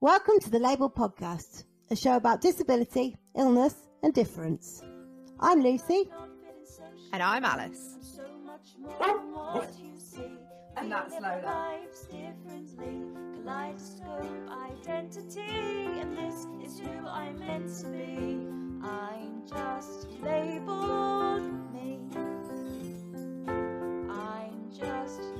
Welcome to the Label Podcast, a show about disability, illness, and difference. I'm Lucy. And I'm Alice. And that's Lola. Kaleidoscope identity, and this is who I'm meant to be. I'm just labeled me. I'm just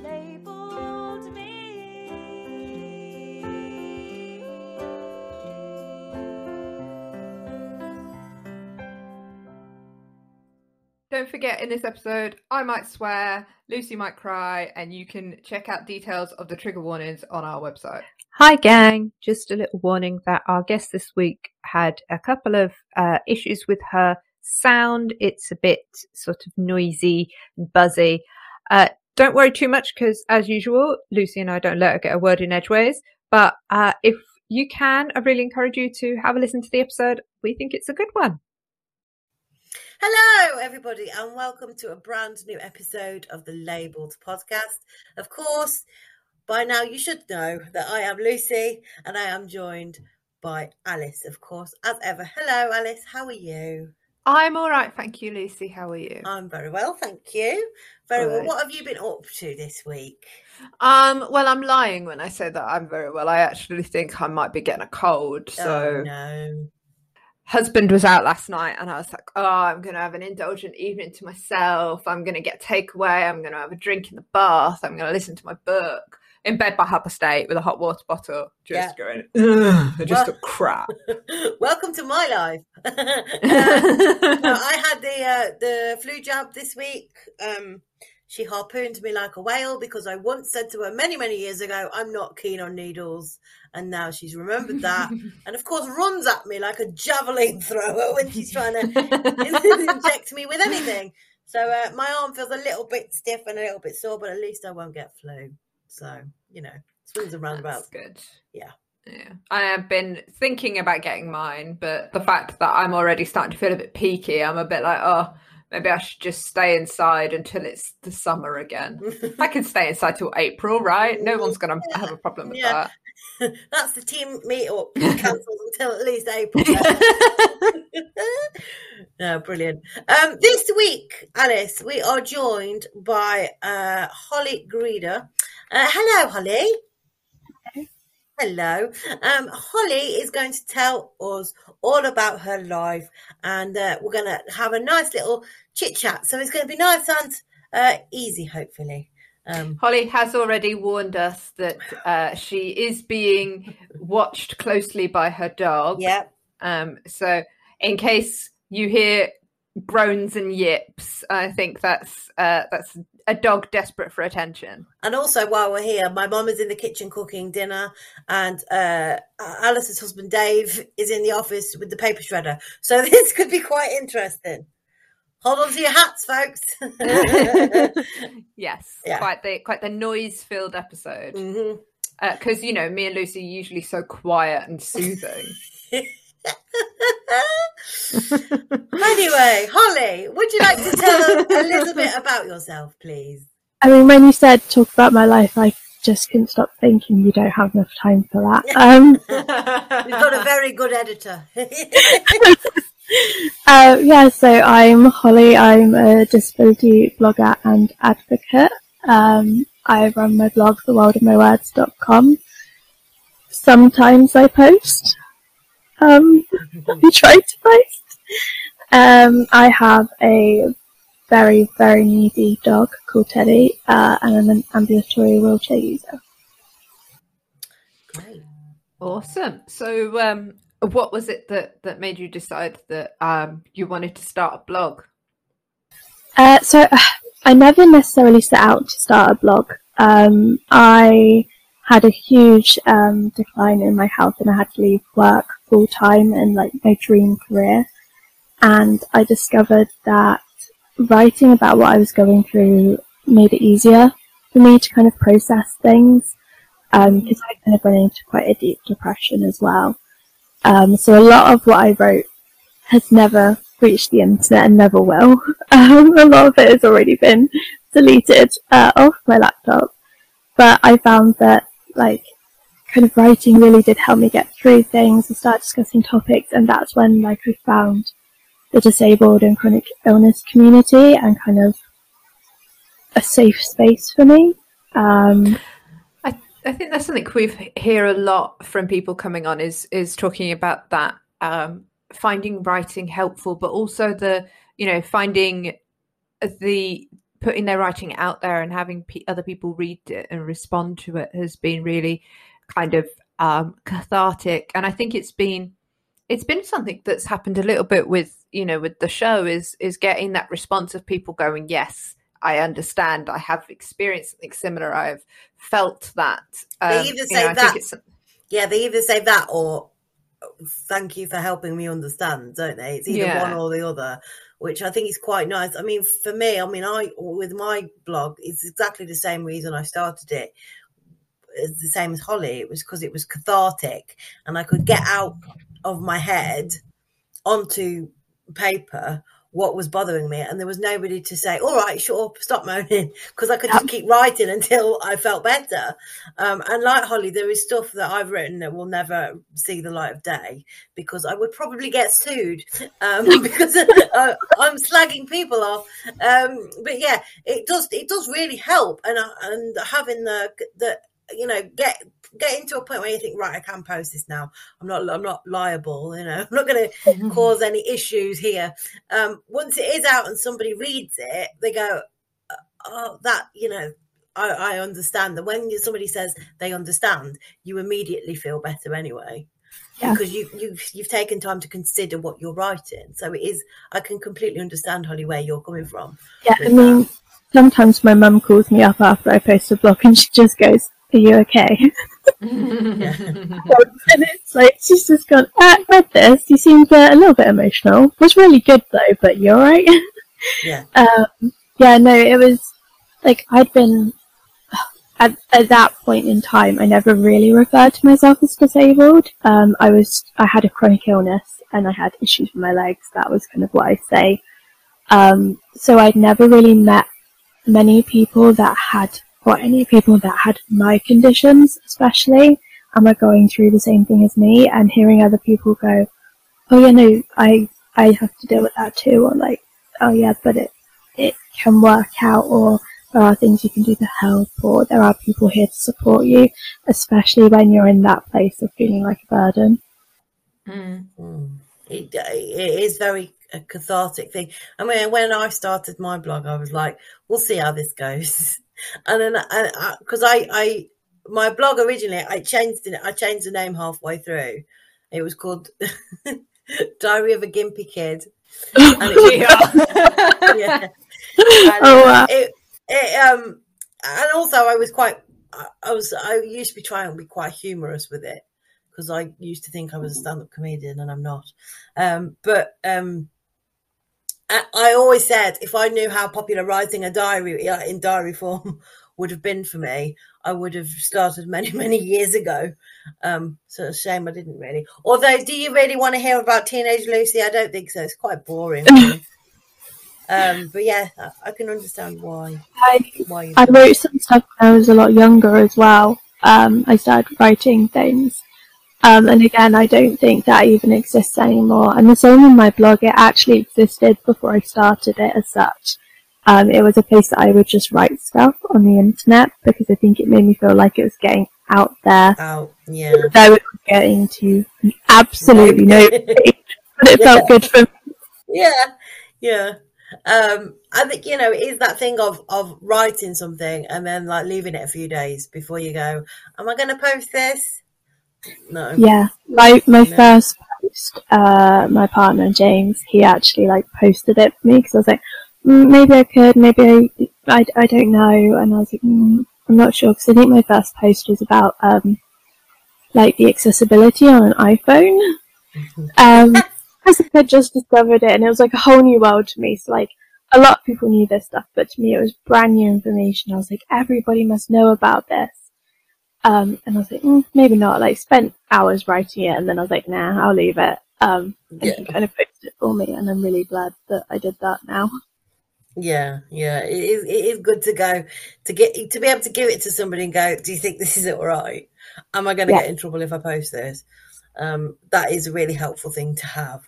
Don't forget, in this episode, I might swear, Lucy might cry, and you can check out details of the trigger warnings on our website. Hi, gang. Just a little warning that our guest this week had a couple of uh, issues with her sound. It's a bit sort of noisy and buzzy. Uh, don't worry too much because, as usual, Lucy and I don't let her get a word in edgeways. But uh, if you can, I really encourage you to have a listen to the episode. We think it's a good one. Hello, everybody, and welcome to a brand new episode of the lABLEd Podcast. Of course, by now you should know that I am Lucy and I am joined by Alice, of course, as ever. Hello, Alice, how are you? I'm all right, thank you, Lucy. How are you? I'm very well, thank you. Very well. What have you been up to this week? Um, well, I'm lying when I say that I'm very well. I actually think I might be getting a cold. So, oh, no. Husband was out last night, and I was like, "Oh, I'm gonna have an indulgent evening to myself. I'm gonna get takeaway. I'm gonna have a drink in the bath. I'm gonna listen to my book." In bed by half past eight with a hot water bottle, just going, Ugh, I just Well- crap. Welcome to my life. Um, no, I had the uh, the flu jab this week. Um, she harpooned me like a whale because I once said to her many many years ago, "I'm not keen on needles," and now she's remembered that, and of course runs at me like a javelin thrower when she's trying to inject me with anything. So uh, my arm feels a little bit stiff and a little bit sore, but at least I won't get flu. So you know, swings and roundabouts. That's good. Yeah. Yeah. I have been thinking about getting mine, but the fact that I'm already starting to feel a bit peaky, I'm a bit like, oh, maybe I should just stay inside until it's the summer again. I can stay inside till April, right? No one's going to have a problem with Yeah. That's the team meetup cancelled until at least April. no, brilliant. Um, this week, Alice, we are joined by uh, Holly Greader. Uh, hello, Holly. Hello. Um, Holly is going to tell us all about her life, and uh, we're going to have a nice little chit chat. So it's going to be nice and uh, easy, hopefully. Um, Holly has already warned us that uh, she is being watched closely by her dog. yeah. Um, so, in case you hear groans and yips, I think that's uh, that's a dog desperate for attention. And also, while we're here, my mum is in the kitchen cooking dinner, and uh, Alice's husband Dave is in the office with the paper shredder. So this could be quite interesting. Hold on to your hats, folks. yes, Yeah. quite the quite the noise filled episode. Because you know, me and Lucy are usually so quiet and soothing. anyway, Holly, would you like to tell us a little bit about yourself, please? I mean, when you said talk about my life, I just couldn't stop thinking you don't have enough time for that. Um, We've got a very good editor. uh, yeah, so I'm Holly. I'm a disability blogger and advocate. Um, I run my blog, theworldofmywords.com. Sometimes I post. Um, I try to post. Um, I have a very, very needy dog called Teddy, uh, and I'm an ambulatory wheelchair user. Great. awesome. So, um, what was it that that made you decide that um, you wanted to start a blog? Uh, so I never necessarily set out to start a blog. Um, I had a huge um, decline in my health and I had to leave work full time and like my dream career. And I discovered that writing about what I was going through made it easier for me to kind of process things because I kind of went into quite a deep depression as well. Um, so a lot of what I wrote has never reached the internet and never will. Um, a lot of it has already been deleted uh, off my laptop. But I found that like kind of writing really did help me get through things and start discussing topics. And that's when like I found the disabled and chronic illness community and kind of a safe space for me. Um, I, I think that's something we hear a lot from people coming on is is talking about that um, finding writing helpful, but also the you know finding the putting their writing out there and having p- other people read it and respond to it has been really kind of um, cathartic. And I think it's been it's been something that's happened a little bit with you know with the show is is getting that response of people going yes I understand. I have experienced something similar. I've felt that. Um, they either say know, that. Yeah, they either say that or thank you for helping me understand, don't they? It's either yeah. one or the other, which I think is quite nice. I mean, for me, I mean, I with my blog, it's exactly the same reason I started it. It's the same as Holly. It was because it was cathartic, and I could get out of my head onto paper what was bothering me and there was nobody to say all right sure stop moaning because i could just keep writing until i felt better. Um, and like holly there is stuff that i've written that will never see the light of day because i would probably get sued um, because uh, i'm slagging people off. Um, but yeah it does it does really help and and having the the you know get getting to a point where you think, right, I can post this now. I'm not, I'm not liable. You know, I'm not going to mm-hmm. cause any issues here. Um, once it is out and somebody reads it, they go, oh, that, you know, I, I understand that when somebody says they understand, you immediately feel better anyway. Yeah. Because you, you've you've taken time to consider what you're writing, so it is. I can completely understand, Holly, where you're coming from. Yeah, I mean, that. sometimes my mum calls me up after I post a blog, and she just goes, "Are you okay?" and it's like she's just gone. Ah, I read this. You seemed uh, a little bit emotional. It was really good though, but you're right. yeah. Um, yeah. No, it was like I'd been at, at that point in time. I never really referred to myself as disabled. Um, I was. I had a chronic illness and I had issues with my legs. That was kind of what I say. Um, so I'd never really met many people that had or any people that had my conditions, especially, and were going through the same thing as me, and hearing other people go, "Oh yeah, no, I I have to deal with that too," or like, "Oh yeah, but it it can work out," or there are things you can do to help, or there are people here to support you, especially when you're in that place of feeling like a burden. Mm. It, it is very a cathartic thing. I mean, when I started my blog, I was like, "We'll see how this goes." and then because I, I, I my blog originally I changed it. I changed the name halfway through. It was called Diary of a Gimpy Kid. And it, yeah. And, oh wow. It, it, um, and also I was quite. I was. I used to be trying to be quite humorous with it because I used to think I was a stand-up comedian and I'm not. Um, but um, I always said if I knew how popular writing a diary in diary form would have been for me, I would have started many, many years ago. Um, so it's a shame I didn't really. Although, do you really want to hear about Teenage Lucy? I don't think so. It's quite boring. um, but yeah, I, I, can understand why. I, why I wrote some stuff when I was a lot younger as well. Um, I started writing things um, and again, I don't think that even exists anymore. And the same in my blog, it actually existed before I started it as such. Um, it was a place that I would just write stuff on the internet because I think it made me feel like it was getting out there. Out, yeah. I was getting to absolutely nobody, but it yeah. felt good for me. Yeah, yeah. Um, I think you know it is that thing of of writing something and then like leaving it a few days before you go. Am I going to post this? No. Yeah, my my no. first post, uh, my partner James, he actually like posted it for me because I was like, mm, maybe I could, maybe I, I, I don't know, and I was like, mm, I'm not sure because I think my first post was about um, like the accessibility on an iPhone. um, I think I just discovered it, and it was like a whole new world to me. So like a lot of people knew this stuff, but to me it was brand new information. I was like, everybody must know about this. Um, and I was like, mm, maybe not. Like, spent hours writing it, and then I was like, nah, I'll leave it. Um, and yeah. he kind of fixed it for me, and I'm really glad that I did that now. Yeah, yeah, it is. It is good to go to get to be able to give it to somebody and go, "Do you think this is all right?" am I going to Yeah. get in trouble if I post this? Um, that is a really helpful thing to have.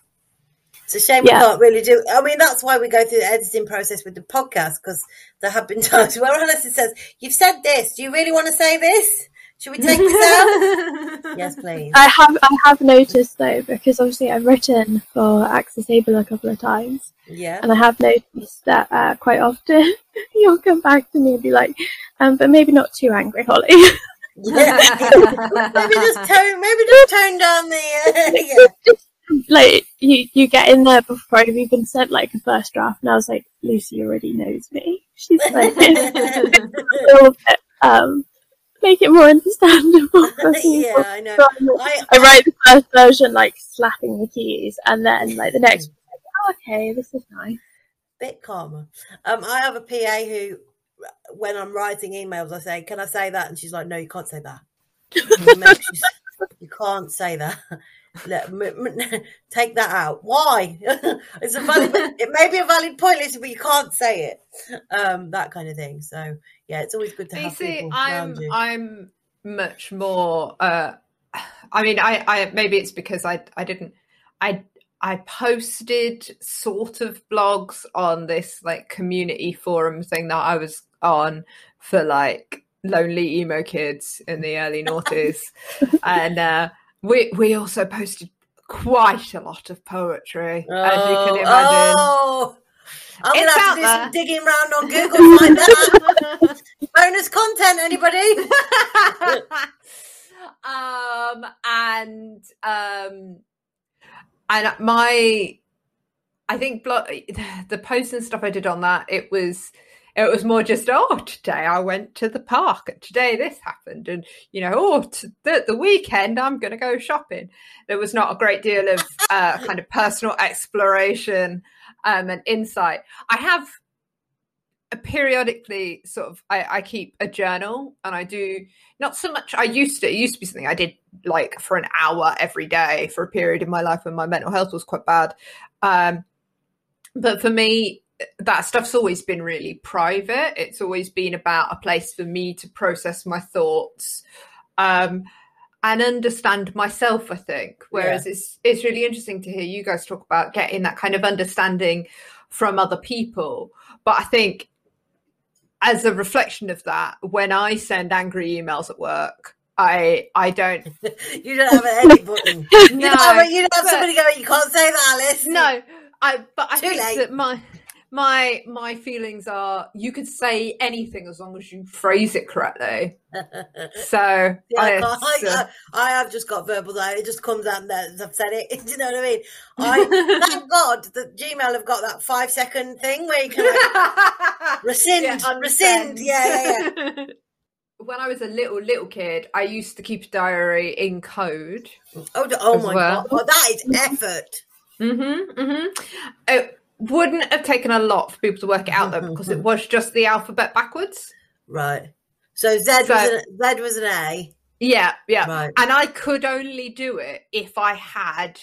It's a shame Yeah. we can't really do. I mean, that's why we go through the editing process with the podcast because there have been times where Alison says, "You've said this. Do you really want to say this? Should we take this out?" yes, please. I have I have noticed though because obviously I've written for Access Able a couple of times, Yeah. and I have noticed that uh, quite often you'll come back to me and be like, um, "But maybe not too angry, Holly." Yeah. maybe just tone. Maybe just tone down the. Uh, yeah. like you you get in there before I've even sent like a first draft, and I was like, "Lucy already knows me." She's like, a little bit, um, make it more understandable yeah, I know. I, I write the first version like slapping the keys, and then like the next, like, oh, okay, this is nice. bit calmer. Um, I have a PA who, when I'm writing emails, I say, "Can I say that?" And she's like, "No, you can't say that. It makes you, s- you can't say that. Let, take that out. Why? it's a valid. It may be a valid point, Lisa, but you can't say it. Um, that kind of thing. So yeah, it's always good to you have see, people I'm you. I'm much more. Uh, I mean, I, I maybe it's because I I didn't I I posted sort of blogs on this like community forum thing that I was on for like lonely emo kids in the early noughties, and uh, we we also posted quite a lot of poetry, as you can imagine. Oh, I'm It's gonna have to do some digging around on Google find that. Bonus content, anybody? um and um and my i think blo- the posts and stuff i did on that it was it was more just oh today i went to the park and today this happened and you know oh t- the, the weekend i'm going to go shopping there was not a great deal of uh, kind of personal exploration um, and insight i have periodically sort of I, I keep a journal and I do not so much I used to it used to be something I did like for an hour every day for a period in my life when my mental health was quite bad. Um but for me that stuff's always been really private. It's always been about a place for me to process my thoughts um and understand myself, I think. Whereas it's it's really interesting to hear you guys talk about getting that kind of understanding from other people. But I think as a reflection of that, when I send angry emails at work, I I don't you don't have an edit button. You don't have, No, you don't have somebody going, you can't say that, Alice. no I but I Too think late. that my my my feelings are you could say anything as long as you phrase it correctly. So Yeah, I, I- can't- I, so- I, I have just got verbal though. It just comes out that I've said it. Do you know what I mean? I thank God that Gmail have got that five second thing where you can like, rescind, Yeah, rescind. Yeah, yeah, yeah. when I was a little little kid, I used to keep a diary in code. Oh, oh my well. God. Well, that is effort. Mm-hmm. Mm-hmm. It wouldn't have taken a lot for people to work it out though, because it mm-hmm. was just the alphabet backwards. Right. So Z was an, Z was an A. Yeah, yeah. Right. And I could only do it if I had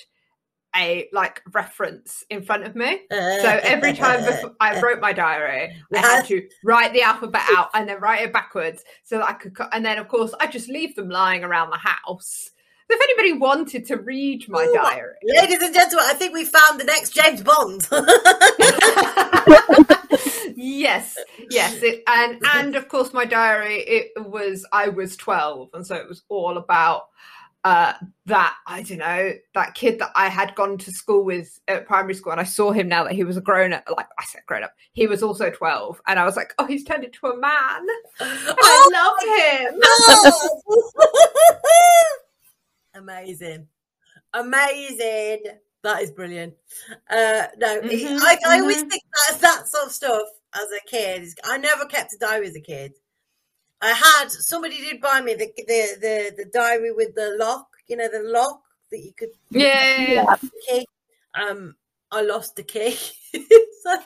a like reference in front of me. So every time before I wrote my diary, I had to write the alphabet out and then write it backwards so that I could. co- And then, of course, I just leave them lying around the house. If anybody wanted to read my Ooh, diary, Ladies and gentlemen, I think we found the next James Bond. yes, yes, it, and and of course my diary. It was I was twelve, and so it was all about uh that I don't know that kid that I had gone to school with at primary school, and I saw him now that he was a grown up. Like I said, grown up. He was also twelve, and I was like, oh, he's turned into a man. I love him. Amazing. Amazing. That is brilliant. Uh, no, it- Mhm, I, I always think that that sort of stuff as a kid. I never kept a diary as a kid. I had somebody did buy me the the the, the diary with the lock. You know the lock that you could Yeah, yeah, yeah. Yeah. key. Um, I lost the key, so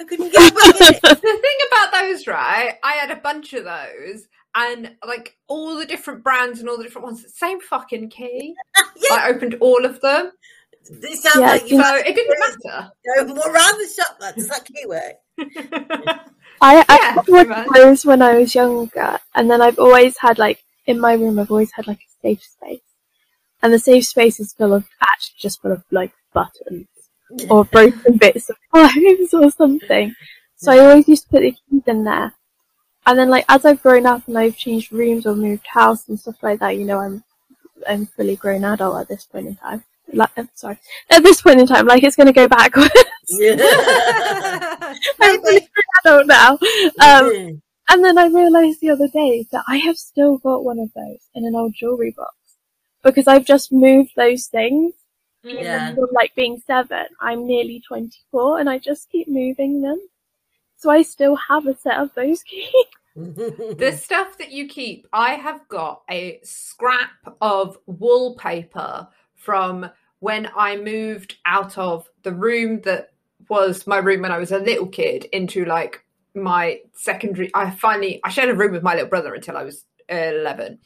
I couldn't get back the thing about those, right? I had a bunch of those, and like all the different brands and all the different ones, the same fucking key. Yeah. I opened all of them, It sounds Yeah, like you so it didn't matter. to go more around the shop. Like, does that key work? I, I Yeah, had pretty one of much. those when I was younger, and then I've always had like in my room I've always had like a safe space, and the safe space is full of actually just full of like buttons or broken bits of clothes or something. So I always used to put the keys in there. And then like as I've grown up and I've changed rooms or moved house and stuff like that, you know, I'm I'm fully grown adult at this point in time. Like, uh, sorry, at this point in time, like it's going to go backwards. I'm fully grown adult now. Um, and then I realised the other day that I have still got one of those in an old jewellery box because I've just moved those things yeah. from like being seven. I'm nearly 24 and I just keep moving them. So I still have a set of those keys. The stuff that you keep, I have got a scrap of wallpaper from when I moved out of the room that was my room when I was a little kid into like my secondary. I finally I shared a room with my little brother until I was eleven.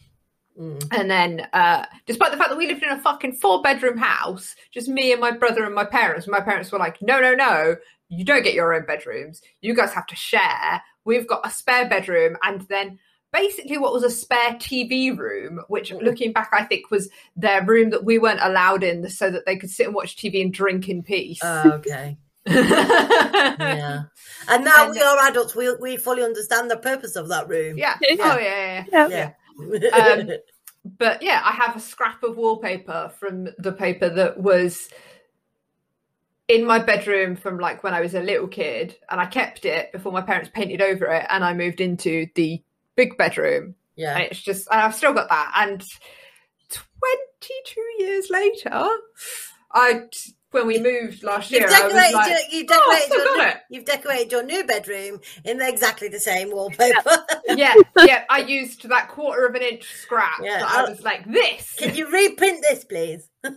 Mm. And then, uh, despite the fact that we lived in a fucking four bedroom house, just me and my brother and my parents, my parents were like, no, no, no, you don't get your own bedrooms. You guys have to share. We've got a spare bedroom. And then basically what was a spare TV room, which looking back, I think was their room that we weren't allowed in so that they could sit and watch TV and drink in peace. Oh, okay. yeah. And now And- we are adults. We we fully understand the purpose of that room. yeah. Yeah. Oh, yeah, yeah, yeah. Yeah. Yeah. Um, but yeah, I have a scrap of wallpaper from the paper that was in my bedroom from like when I was a little kid, and I kept it before my parents painted over it, and I moved into the big bedroom. yeah. And it's just, and I've still got that. And 22 years later, I when we moved last year, You've I was decorated, like, your, you've, "Oh, decorated I've your got new, it." you've decorated your new bedroom in exactly the same wallpaper. yeah, yeah, I used that quarter of an inch scrap. Yeah, I was like, this. Can you reprint this, please?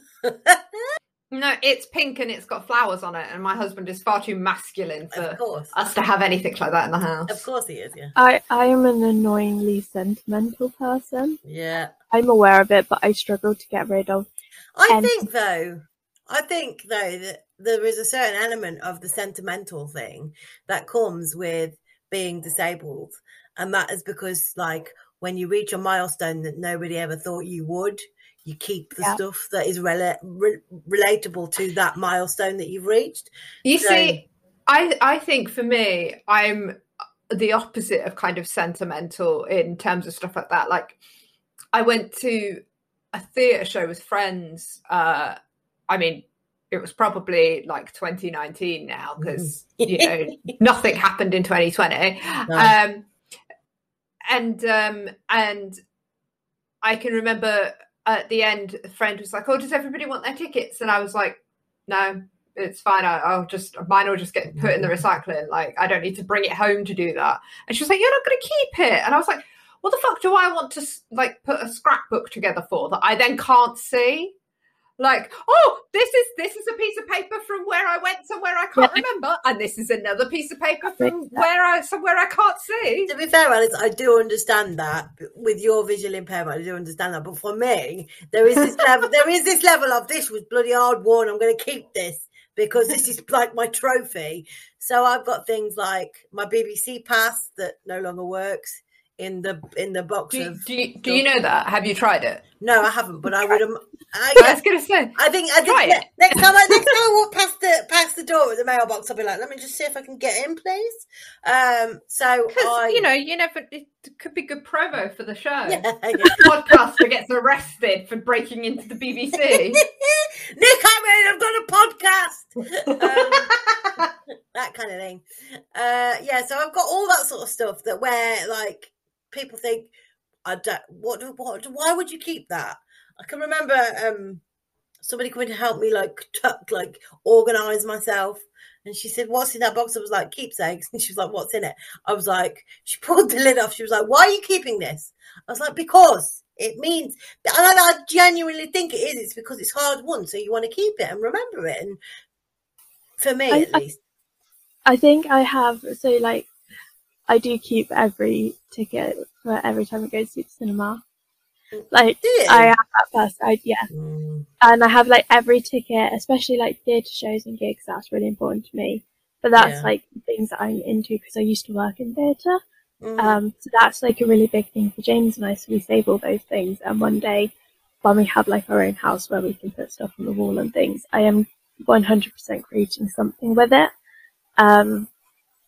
No, it's pink and it's got flowers on it, and my husband is far too masculine for us to have anything like that in the house. Of course he is, yeah. I, I am an annoyingly sentimental person. Yeah. I'm aware of it, but I struggle to get rid of. I And- think though, I think though that there is a certain element of the sentimental thing that comes with being disabled, and that is because like when you reach a milestone that nobody ever thought you would, you keep the Yeah. stuff that is rela- re- relatable to that milestone that you've reached. You So- see, I I think for me, I'm the opposite of kind of sentimental in terms of stuff like that. Like, I went to a theatre show with friends. Uh, I mean, it was probably like 2019 now because you know nothing happened in 2020. No. Um, and um, and I can remember at the end, a friend was like, "Oh, does everybody want their tickets?" And I was like, "No, it's fine. I, I'll just mine will just get put in the mm-hmm. recycling. Like, I don't need to bring it home to do that." And she was like, "You're not going to keep it." And I was like, "What the fuck do I want to like put a scrapbook together for that I then can't see?" Like, oh, this is this is a piece of paper from where I went somewhere I can't Yeah. remember, and this is another piece of paper from where I somewhere I can't see. To be fair, Alice, I do understand that with your visual impairment. I do understand that, but for me, there is this level. There is this level of this was bloody hard won. I'm going to keep this because this is like my trophy. So I've got things like my BBC pass that no longer works in the in the box Do you, of. do you, do you know that? Have you tried it? No, I haven't, but I would. Um, I, I was going to say. I think I think Try ne- it. next time I next time I walk past the past the door at the mailbox, I'll be like, let me just see if I can get in, please. Um, so Because I, you know, you never. It could be good promo for the show. yeah, yeah. Podcaster gets arrested for breaking into the BBC. Nick, I mean, I've got a podcast. Um, that kind of thing. Uh, yeah, so I've got all that sort of stuff that where like people think, I don't. What? do- What? Why would you keep that? I can remember um somebody coming to help me like tuck, like organize myself. And she said, "What's in that box?" I was like, "Keepsakes." And she was like, "What's in it?" I was like, she pulled the lid off. She was like, "Why are you keeping this?" I was like, "Because it means." And I, I genuinely think it is. It's because it's hard won, so you want to keep it and remember it. And for me, I- at I- least, I think I have so like I do keep every ticket for every time it go to the cinema. Like? I am that person. I, yeah, Mm, and I have like every ticket, especially like theatre shows and gigs. That's really important to me. But that's Yeah. like things that I'm into because I used to work in theatre. Mm. Um, so that's like a really big thing for James and I. So we save all those things, and one day, when we have like our own house where we can put stuff on the wall and things, I am 100% creating something with it. Um,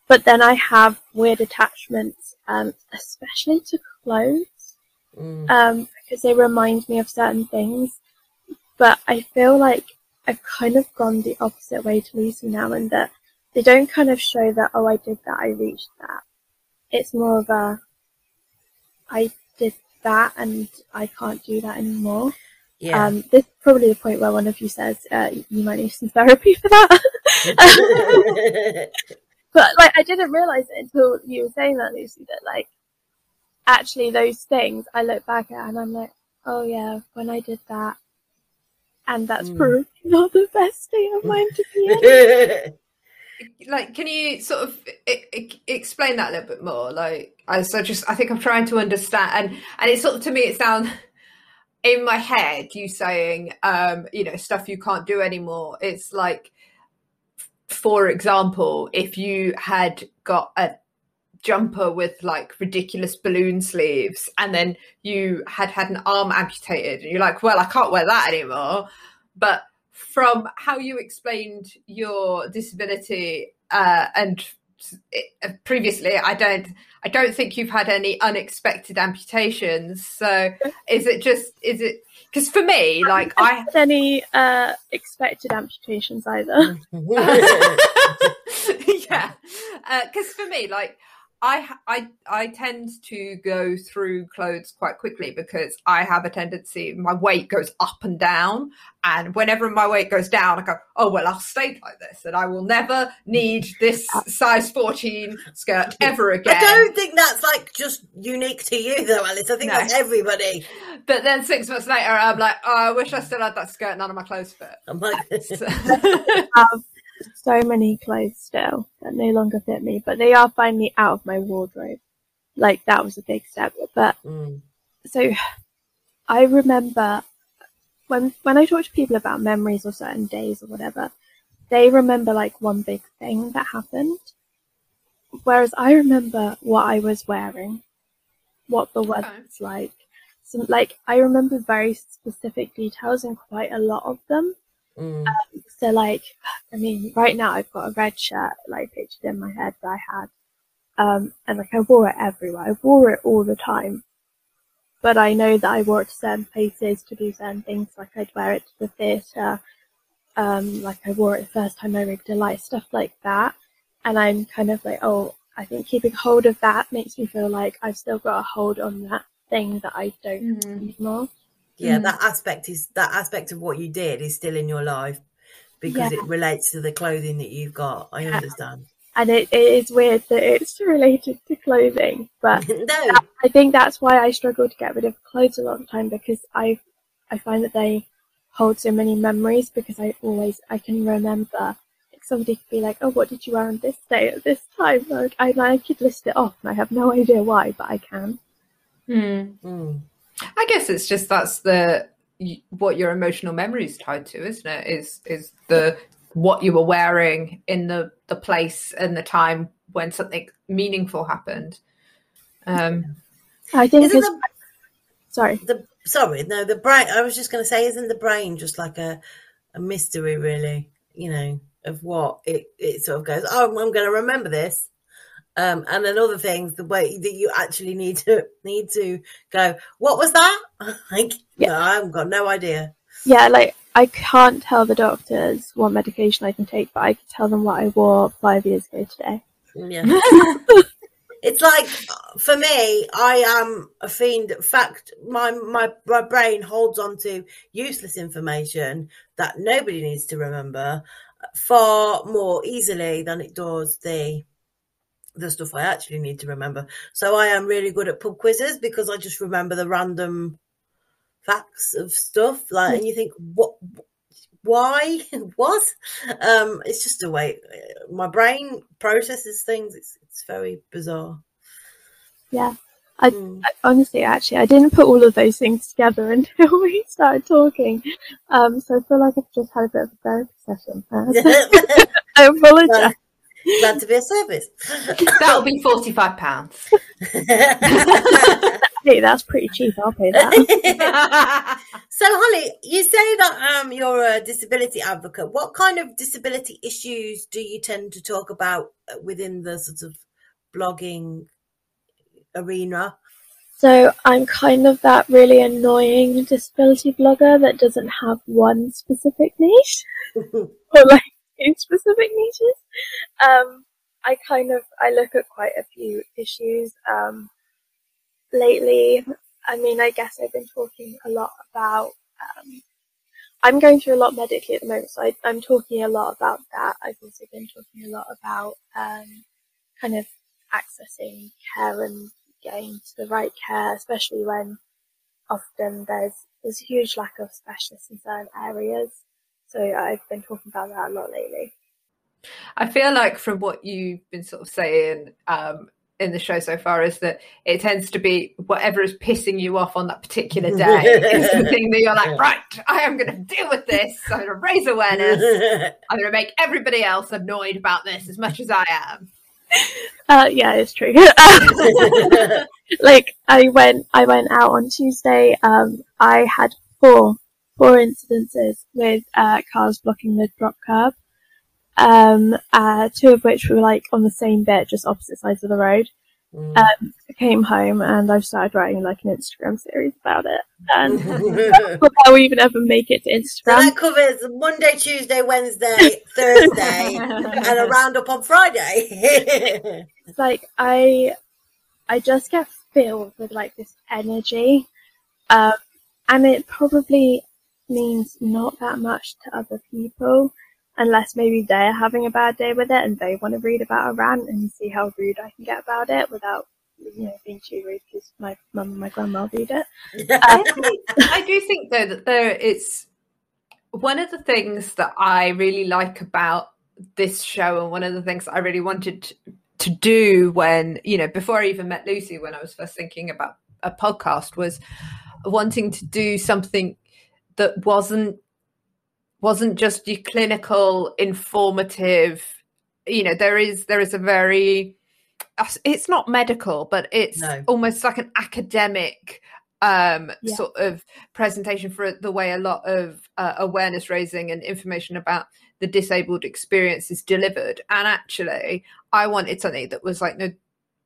but then I have weird attachments, um, especially to clothes, Mm. um, because they remind me of certain things. But I feel like I've kind of gone the opposite way to Lucy now, in that they don't kind of show that, oh, I did that, I reached that. It's more of a, I did that and I can't do that anymore. Yeah. Um, this is probably the point where one of you says, uh, you might need some therapy for that. but like, I didn't realize it until you were saying that, Lucy, that like, actually those things I look back at and I'm like, oh yeah, when I did that. And that's Mm. probably not the best state of mind to be in. like can you sort of I- I- explain that a little bit more like i so just i think i'm trying to understand and and it's sort of to me it sounds in my head you saying um you know stuff you can't do anymore it's like f- for example if you had got a jumper with like ridiculous balloon sleeves and then you had had an arm amputated and you're like well i can't wear that anymore. But from how you explained your disability uh, and previously i don't i don't think you've had any unexpected amputations so is it just is it because for me like i Had any uh, expected amputations either. yeah because for me like I, I I tend to go through clothes quite quickly because I have a tendency my weight goes up and down and whenever my weight goes down I go oh well I'll stay like this and I will never need this uh, size 14 skirt ever again I don't think that's like just unique to you though, Alice. I think No. that's everybody. but then six months later I'm like oh I wish I still had that skirt none of my clothes fit oh I'm like, So- have um, so many clothes still that no longer fit me, but they are finally out of my wardrobe. Like that was a big step. But Mm. so I remember when when I talk to people about memories or certain days or whatever, they remember like one big thing that happened. Whereas I remember what I was wearing, what the weather Okay. was like. Some like I remember very specific details and quite a lot of them. Mm. So like, I mean, right now I've got a red shirt like pictured in my head that I had, um, and like I wore it everywhere. I wore it all the time, but I know that I wore it to certain places to do certain things. Like I'd wear it to the theatre, um, like I wore it the first time I rigged a light, stuff like that. And I'm kind of like, oh, I think keeping hold of that makes me feel like I've still got a hold on that thing that I don't Mm. anymore. Yeah, Mm. that aspect is that aspect of what you did is still in your life because Yeah. it relates to the clothing that you've got. I Yeah. understand. And it, it is weird that it's related to clothing, but no, I think that's why I struggle to get rid of clothes a lot of the time because I I find that they hold so many memories because I always I can remember like somebody could be like, Oh, what did you wear on this day at this time? Like I, I could list it off and I have no idea why, but I can. Mm. Mm. I guess it's just that's the what your emotional memory is tied to, isn't it? Is is the what you were wearing in the the place and the time when something meaningful happened. Um, I think Isn't it's the, sorry. the sorry no the brain? I was just going to say, isn't the brain just like a a mystery, really? You know, of what it it sort of goes. Oh, I'm going to remember this. Um, and then other things, the way that you actually need to need to go. What was that? like, Yeah. no, I've got no idea. Yeah, like I can't tell the doctors what medication I can take, but I can tell them what I wore five years ago today. Yeah. It's like for me, I am a fiend. In fact, my my my brain holds on to useless information that nobody needs to remember far more easily than it does the the stuff I actually need to remember. So I am really good at pub quizzes because I just remember the random facts of stuff. Like, and you think, what? Why? what? Um, it's just a way my brain processes things. It's it's very bizarre. Yeah. I, Mm. honestly, actually, I didn't put all of those things together until we started talking. Um, so I feel like I've just had a bit of a therapy session. I apologize. Glad to be of service. That'll be forty-five pounds. Hey, that's pretty cheap. I'll pay that. so, Holly, you say that um, you're a disability advocate. What kind of disability issues do you tend to talk about uh, within the sort of blogging arena? So I'm kind of that really annoying disability blogger that doesn't have one specific niche or like two specific niches. Um, I kind of I look at quite a few issues. Um, lately, I mean, I guess I've been talking a lot about. Um, I'm going through a lot medically at the moment, so I, I'm talking a lot about that. I've also been talking a lot about um, kind of accessing care and getting to the right care, especially when often there's there's a huge lack of specialists in certain areas. So I've been talking about that a lot lately. I feel like from what you've been sort of saying um, in the show so far is that it tends to be whatever is pissing you off on that particular day is the thing that you're like, right, I am going to deal with this. I'm going to raise awareness. I'm going to make everybody else annoyed about this as much as I am. Uh, yeah, it's true. like I went, I went out on Tuesday. Um, I had four, four incidences with uh, cars blocking the drop curb. Um, uh, two of which were like on the same bit, just opposite sides of the road. Mm. Um, I came home and I've started writing like an Instagram series about it. And will I even ever make it to So Instagram? that covers Monday, Tuesday, Wednesday, Thursday, and a roundup on Friday. It's like I, I just get filled with like this energy, um, and it probably means not that much to other people, unless maybe they're having a bad day with it and they want to read about a rant and see how rude I can get about it without, you know, being too rude because my mum and my grandma read it. I think- I do think though that there it's one of the things that I really like about this show, and one of the things I really wanted to do when you know before I even met Lucy, when I was first thinking about a podcast, was wanting to do something that wasn't wasn't just your clinical informative you know there is there is a very it's not medical but it's No. almost like an academic um Yeah. sort of presentation for the way a lot of uh, awareness raising and information about the disabled experience is delivered and actually i wanted something that was like no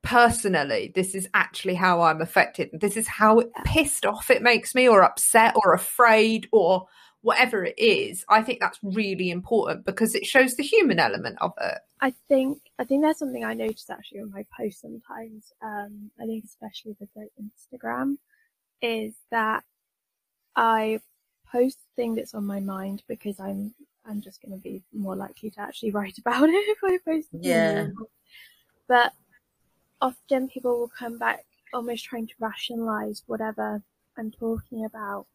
personally this is actually how i'm affected this is how pissed off it makes me or upset or afraid or whatever it is i think that's really important because it shows the human element of it I think I think there's something I notice actually on my posts sometimes. Um, I think especially with like Instagram, is that I post the thing that's on my mind because I'm I'm just going to be more likely to actually write about it if I post. Yeah. on my mind. But often people will come back almost trying to rationalize whatever I'm talking about.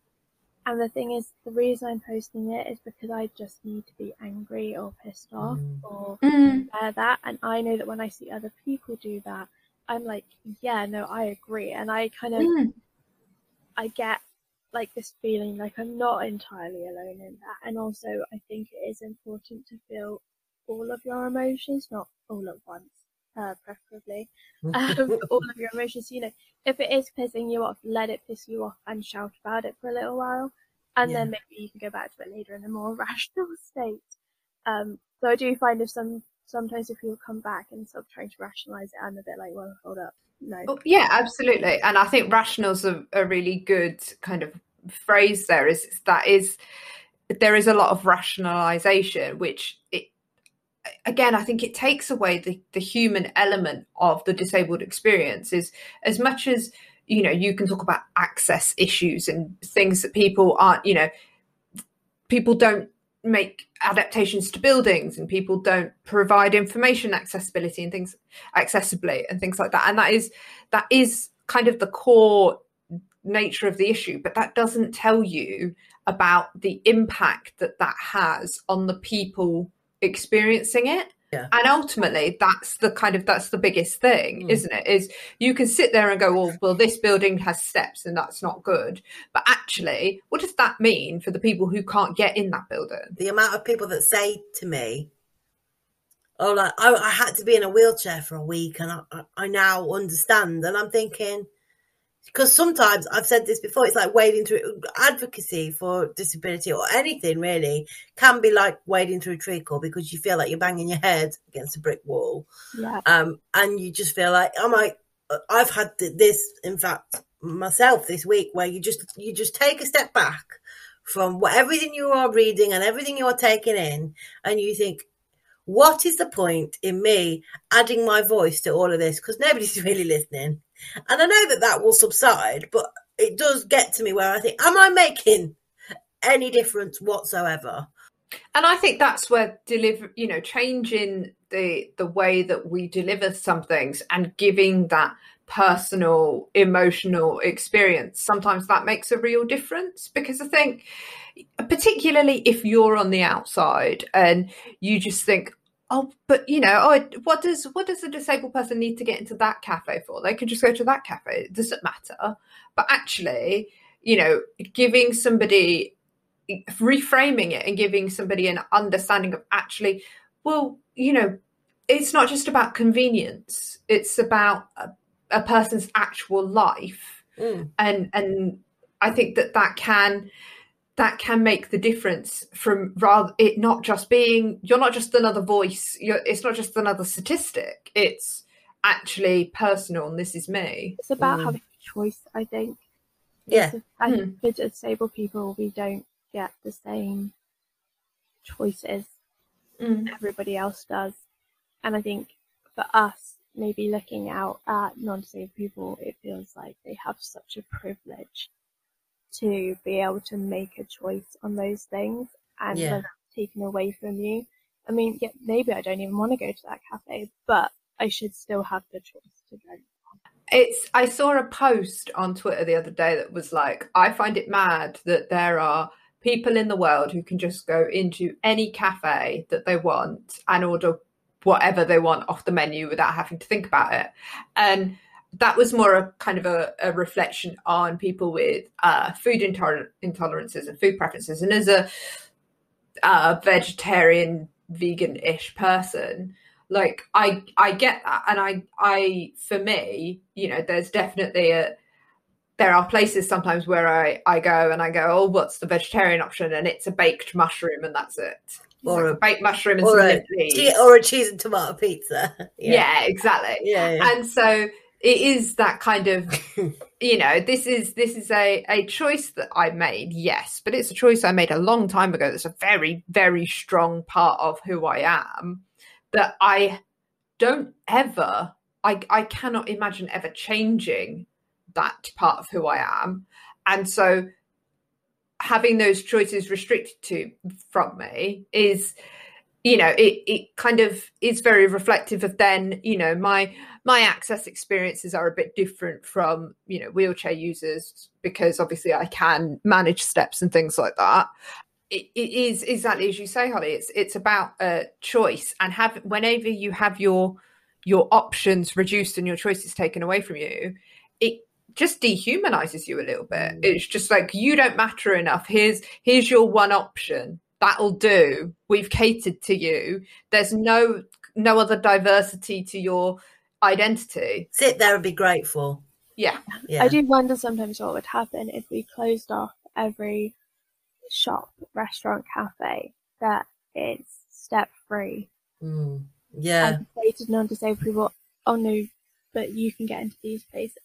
And the thing is, the reason I'm posting it is because I just need to be angry or pissed off Mm. or bear that. And I know that when I see other people do that, I'm like, yeah, no, I agree. And I kind of, Mm. I get like this feeling like I'm not entirely alone in that. And also, I think it is important to feel all of your emotions, not all at once, uh, preferably. Um, all of your emotions. You know, if it is pissing you off, let it piss you off and shout about it for a little while. And then maybe you can go back to it later in a more rational state. Um, so I do find if some sometimes if people come back and sort of trying to rationalize it, I'm a bit like, well, hold up, no. Oh, yeah, absolutely. And I think rational's a, a really good kind of phrase there is that is there is a lot of rationalization, which it again, I think it takes away the, the human element of the disabled experience is as much as you know, you can talk about access issues and things that people aren't, you know, people don't make adaptations to buildings and people don't provide information accessibility and things accessibly and things like that. And that is that is kind of the core nature of the issue but that doesn't tell you about the impact that that has on the people experiencing it Yeah. and ultimately that's the kind of that's the biggest thing Mm. isn't it is you can sit there and go well well this building has steps and that's not good but actually what does that mean for the people who can't get in that building the amount of people that say to me, oh, like I, I had to be in a wheelchair for a week, and I, I, I now understand. And I'm thinking, because sometimes I've said this before, it's like wading through advocacy for disability or anything really can be like wading through treacle because you feel like you're banging your head against a brick wall, Yeah. um, and you just feel like I'm like I've had this, in fact, myself this week, where you just you just take a step back from what everything you are reading and everything you are taking in, and you think, what is the point in me adding my voice to all of this? Because nobody's really listening, and I know that that will subside, but it does get to me where I think, am I making any difference whatsoever? and i think that's where deliver you know changing the the way that we deliver some things and giving that personal emotional experience sometimes that makes a real difference because i think particularly if you're on the outside and you just think oh but you know oh what does what does a disabled person need to get into that cafe for? They could just go to that cafe. It doesn't matter. But actually you know giving somebody reframing it and giving somebody an understanding of actually well you know it's not just about convenience. It's about a, a person's actual life. Mm. and and i think that that can that can make the difference from rather it not just being you're not just another voice you're it's not just another statistic it's actually personal and this is me It's about Mm. having a choice, I think. Yeah. It's- I think for disabled people, we don't get the same choices everybody else does. And I think for us, maybe looking out at non disabled people, it feels like they have such a privilege to be able to make a choice on those things and Yeah. that's taken away from you. I mean, yeah, maybe I don't even want to go to that cafe, but I should still have the choice to go. It's I saw a post on Twitter the other day that was like, I find it mad that there are people in the world who can just go into any cafe that they want and order whatever they want off the menu without having to think about it. And that was more a kind of a, a reflection on people with uh, food intoler- intolerances and food preferences. And as a, uh vegetarian, vegan-ish person, like I I get that, and I I for me, you know, there's definitely a there are places sometimes where I I go and I go, oh, what's the vegetarian option? And it's a baked mushroom, and that's it. Or like a- a baked mushroom and or some a leaves. or a cheese and tomato pizza. yeah. exactly. yeah, yeah. And so it is that kind of you know this is this is a a choice that i made yes but it's a choice i made a long time ago that's a very very strong part of who i am that i don't ever i i cannot imagine ever changing that part of who i am. And so having those choices restricted to from me is you know it it kind of is very reflective of then you know my my access experiences are a bit different from you know wheelchair users because obviously I can manage steps and things like that. It, it is exactly as you say, Holly. It's it's about a choice and have whenever you have your your options reduced and your choices taken away from you, it just dehumanizes you a little bit. Mm. It's just like you don't matter enough. Here's here's your one option. That'll do. We've catered to you. There's no no other diversity to your identity. Sit there and be grateful. Yeah. Yeah. I do wonder sometimes what would happen if we closed off every shop, restaurant, cafe that is step free Mm. Yeah. and say non-disabled people, "Oh no, but you can get into these places."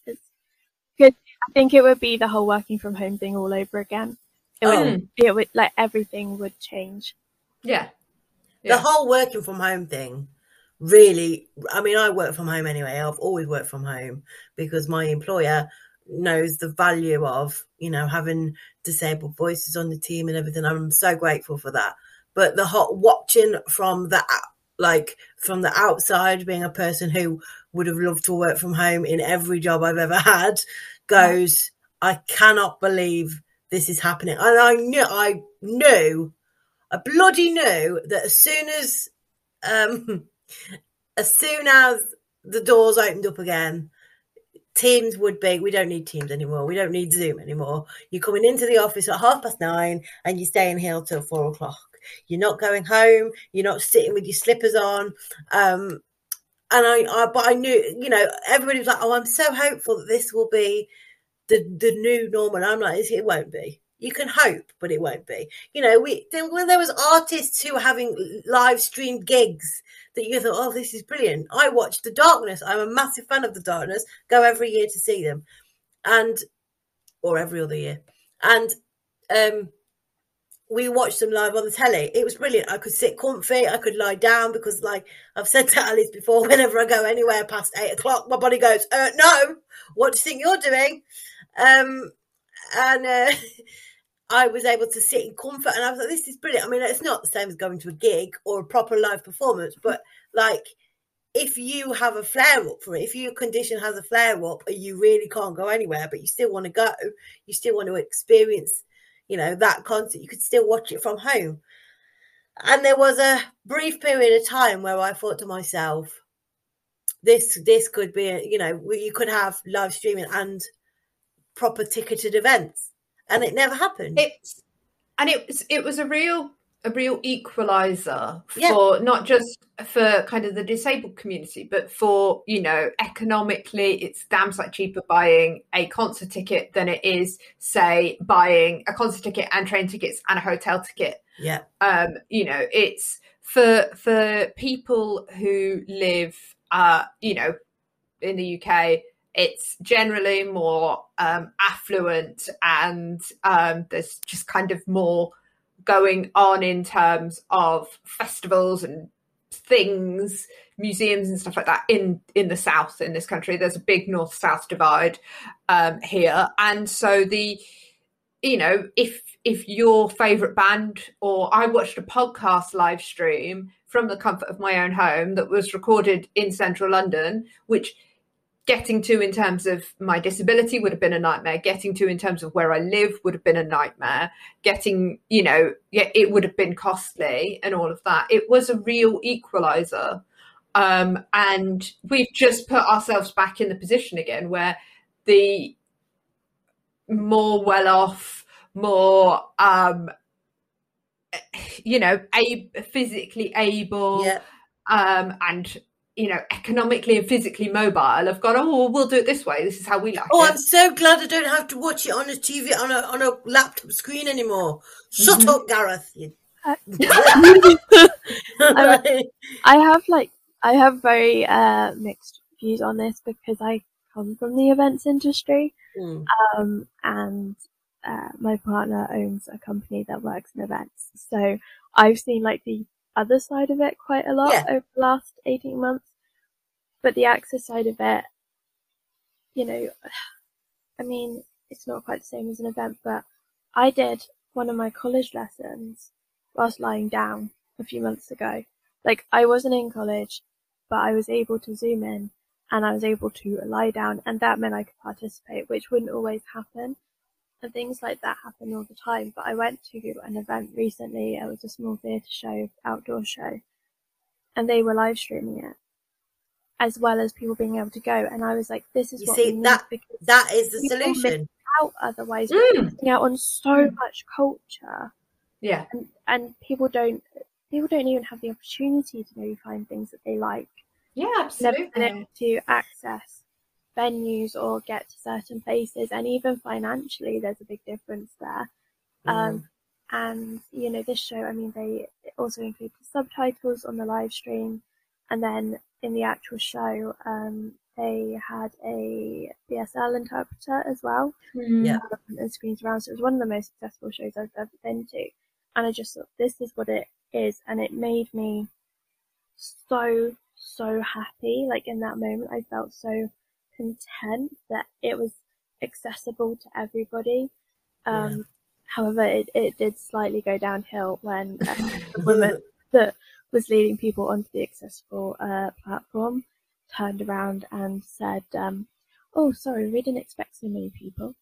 Because I think it would be the whole working from home thing all over again. It would, Oh. Um, it would like everything would change. Yeah. the whole working from home thing really i mean i work from home anyway i've always worked from home because my employer knows the value of you know having disabled voices on the team and everything i'm so grateful for that but the hot watching from the like from the outside being a person who would have loved to work from home in every job i've ever had goes i cannot believe this is happening and i knew i knew I bloody knew that as soon as um as soon as the doors opened up again, Teams would be we don't need Teams anymore. We don't need Zoom anymore. You're coming into the office at half past nine and you're staying here till four o'clock. You're not going home. You're not sitting with your slippers on. Um, and I, I, but I knew, you know, everybody was like, "Oh, I'm so hopeful that this will be the the new normal." I'm like, "It won't be." You can hope, but it won't be. You know, we then when there was artists who were having live streamed gigs that you thought, "Oh, this is brilliant." I watched The Darkness. I'm a massive fan of The Darkness. Go every year to see them, and or every other year, and um we watched them live on the telly. It was brilliant. I could sit comfy. I could lie down because, like I've said to Alice before, whenever I go anywhere past eight o'clock, my body goes, uh, "No, what do you think you're doing?" Um, and uh, I was able to sit in comfort, and I was like, "This is brilliant." I mean, it's not the same as going to a gig or a proper live performance, but like if you have a flare up for it, if your condition has a flare up and you really can't go anywhere, but you still want to go, you still want to experience you know, that concert, you could still watch it from home. And there was a brief period of time where I thought to myself, this this could be, a, you know, you could have live streaming and proper ticketed events, and it never happened. It's and it was it was a real a real equalizer for Yeah. not just for kind of the disabled community, but for you know economically, it's damn sight cheaper buying a concert ticket than it is, say, buying a concert ticket and train tickets and a hotel ticket. yeah, Um, you know, it's for for people who live, uh, you know, in the UK. It's generally more um, affluent, and um, there's just kind of more going on in terms of festivals and things museums and stuff like that in in the south in this country. There's a big north south divide um here. And so the you know if if your favorite band or i watched a podcast live stream from the comfort of my own home that was recorded in central london which getting to in terms of my disability would have been a nightmare. Getting to in terms of where i live would have been a nightmare. Getting you know yeah it would have been costly and all of that. It was a real equalizer. Um and we've just put ourselves back in the position again where the more well off more um you know a physically able yeah. um and you know economically and physically mobile have gone oh well, we'll do it this way this is how we like Oh, it I'm so glad I don't have to watch it on a TV on a on a laptop screen anymore. Shut up, Gareth. You... Uh, I have like I have very uh, mixed views on this because I come from the events industry, Mm. um, and uh, my partner owns a company that works in events. So I've seen like the other side of it quite a lot Yeah. over the last eighteen months, but the access side of it, you know, I mean, it's not quite the same as an event, but I did one of my college lessons whilst lying down a few months ago. Like I wasn't in college, but I was able to zoom in and I was able to lie down and that meant I could participate, which wouldn't always happen. And things like that happen all the time. But I went to an event recently, it was a small theatre show, outdoor show, and they were live streaming it. As well as people being able to go. And I was like, this is You what see, we that- That is the solution. out otherwise we're Mm. missing out on so much culture yeah and and people don't people don't even have the opportunity to maybe find things that they like yeah absolutely to access venues or get to certain places and even financially there's a big difference there um and you know this show i mean they also include the subtitles on the live stream and then in the actual show um they had a BSL interpreter as well Yeah. um, and screens around. So it was one of the most successful shows I've ever been to. And I just thought, this is what it is. And it made me so, so happy. Like in that moment, I felt so content that it was accessible to everybody. Um, However, it, it did slightly go downhill when uh, the woman that was leading people onto the accessible uh, platform turned around and said, um, "Oh, sorry, we didn't expect so many people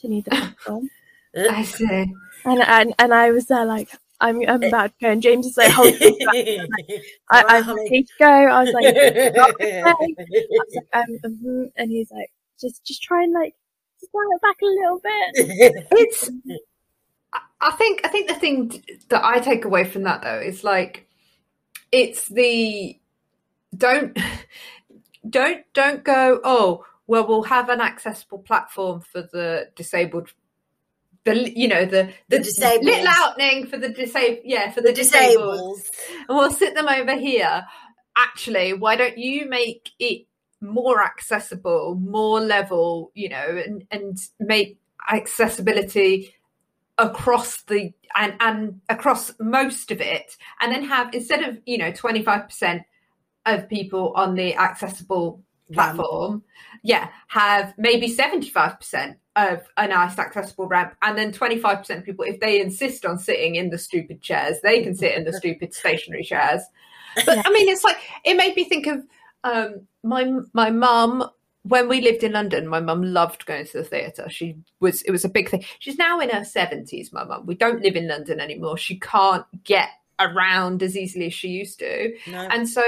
to need the platform." i see and and and I was there like, "I'm I'm about to go," and James is like, "Hold on, I, I'm Sorry. ready to go." I was like, I was like um, mhm. and he's like, "Just just try and like just dial it back a little bit." it's I think I think the thing that I take away from that though is like it's the don't don't don't go oh well we'll have an accessible platform for the disabled the you know the the, The disabled. little outing for the disabled yeah for the, The disabled disabled. and we'll sit them over here. Actually, why don't you make it more accessible, more level, you know, and, and make accessibility across the and and across most of it and then have instead of you know 25% of people on the accessible platform yeah have maybe 75% of a nice accessible ramp. And then 25% of people if they insist on sitting in the stupid chairs they can sit in the stupid stationary chairs. But i mean it's like it made me think of um my my mum when we lived in london my mum loved going to the theatre. She was it was a big thing. She's now in her 70s my mum. We don't live in london anymore. She can't get around as easily as she used to. No. and so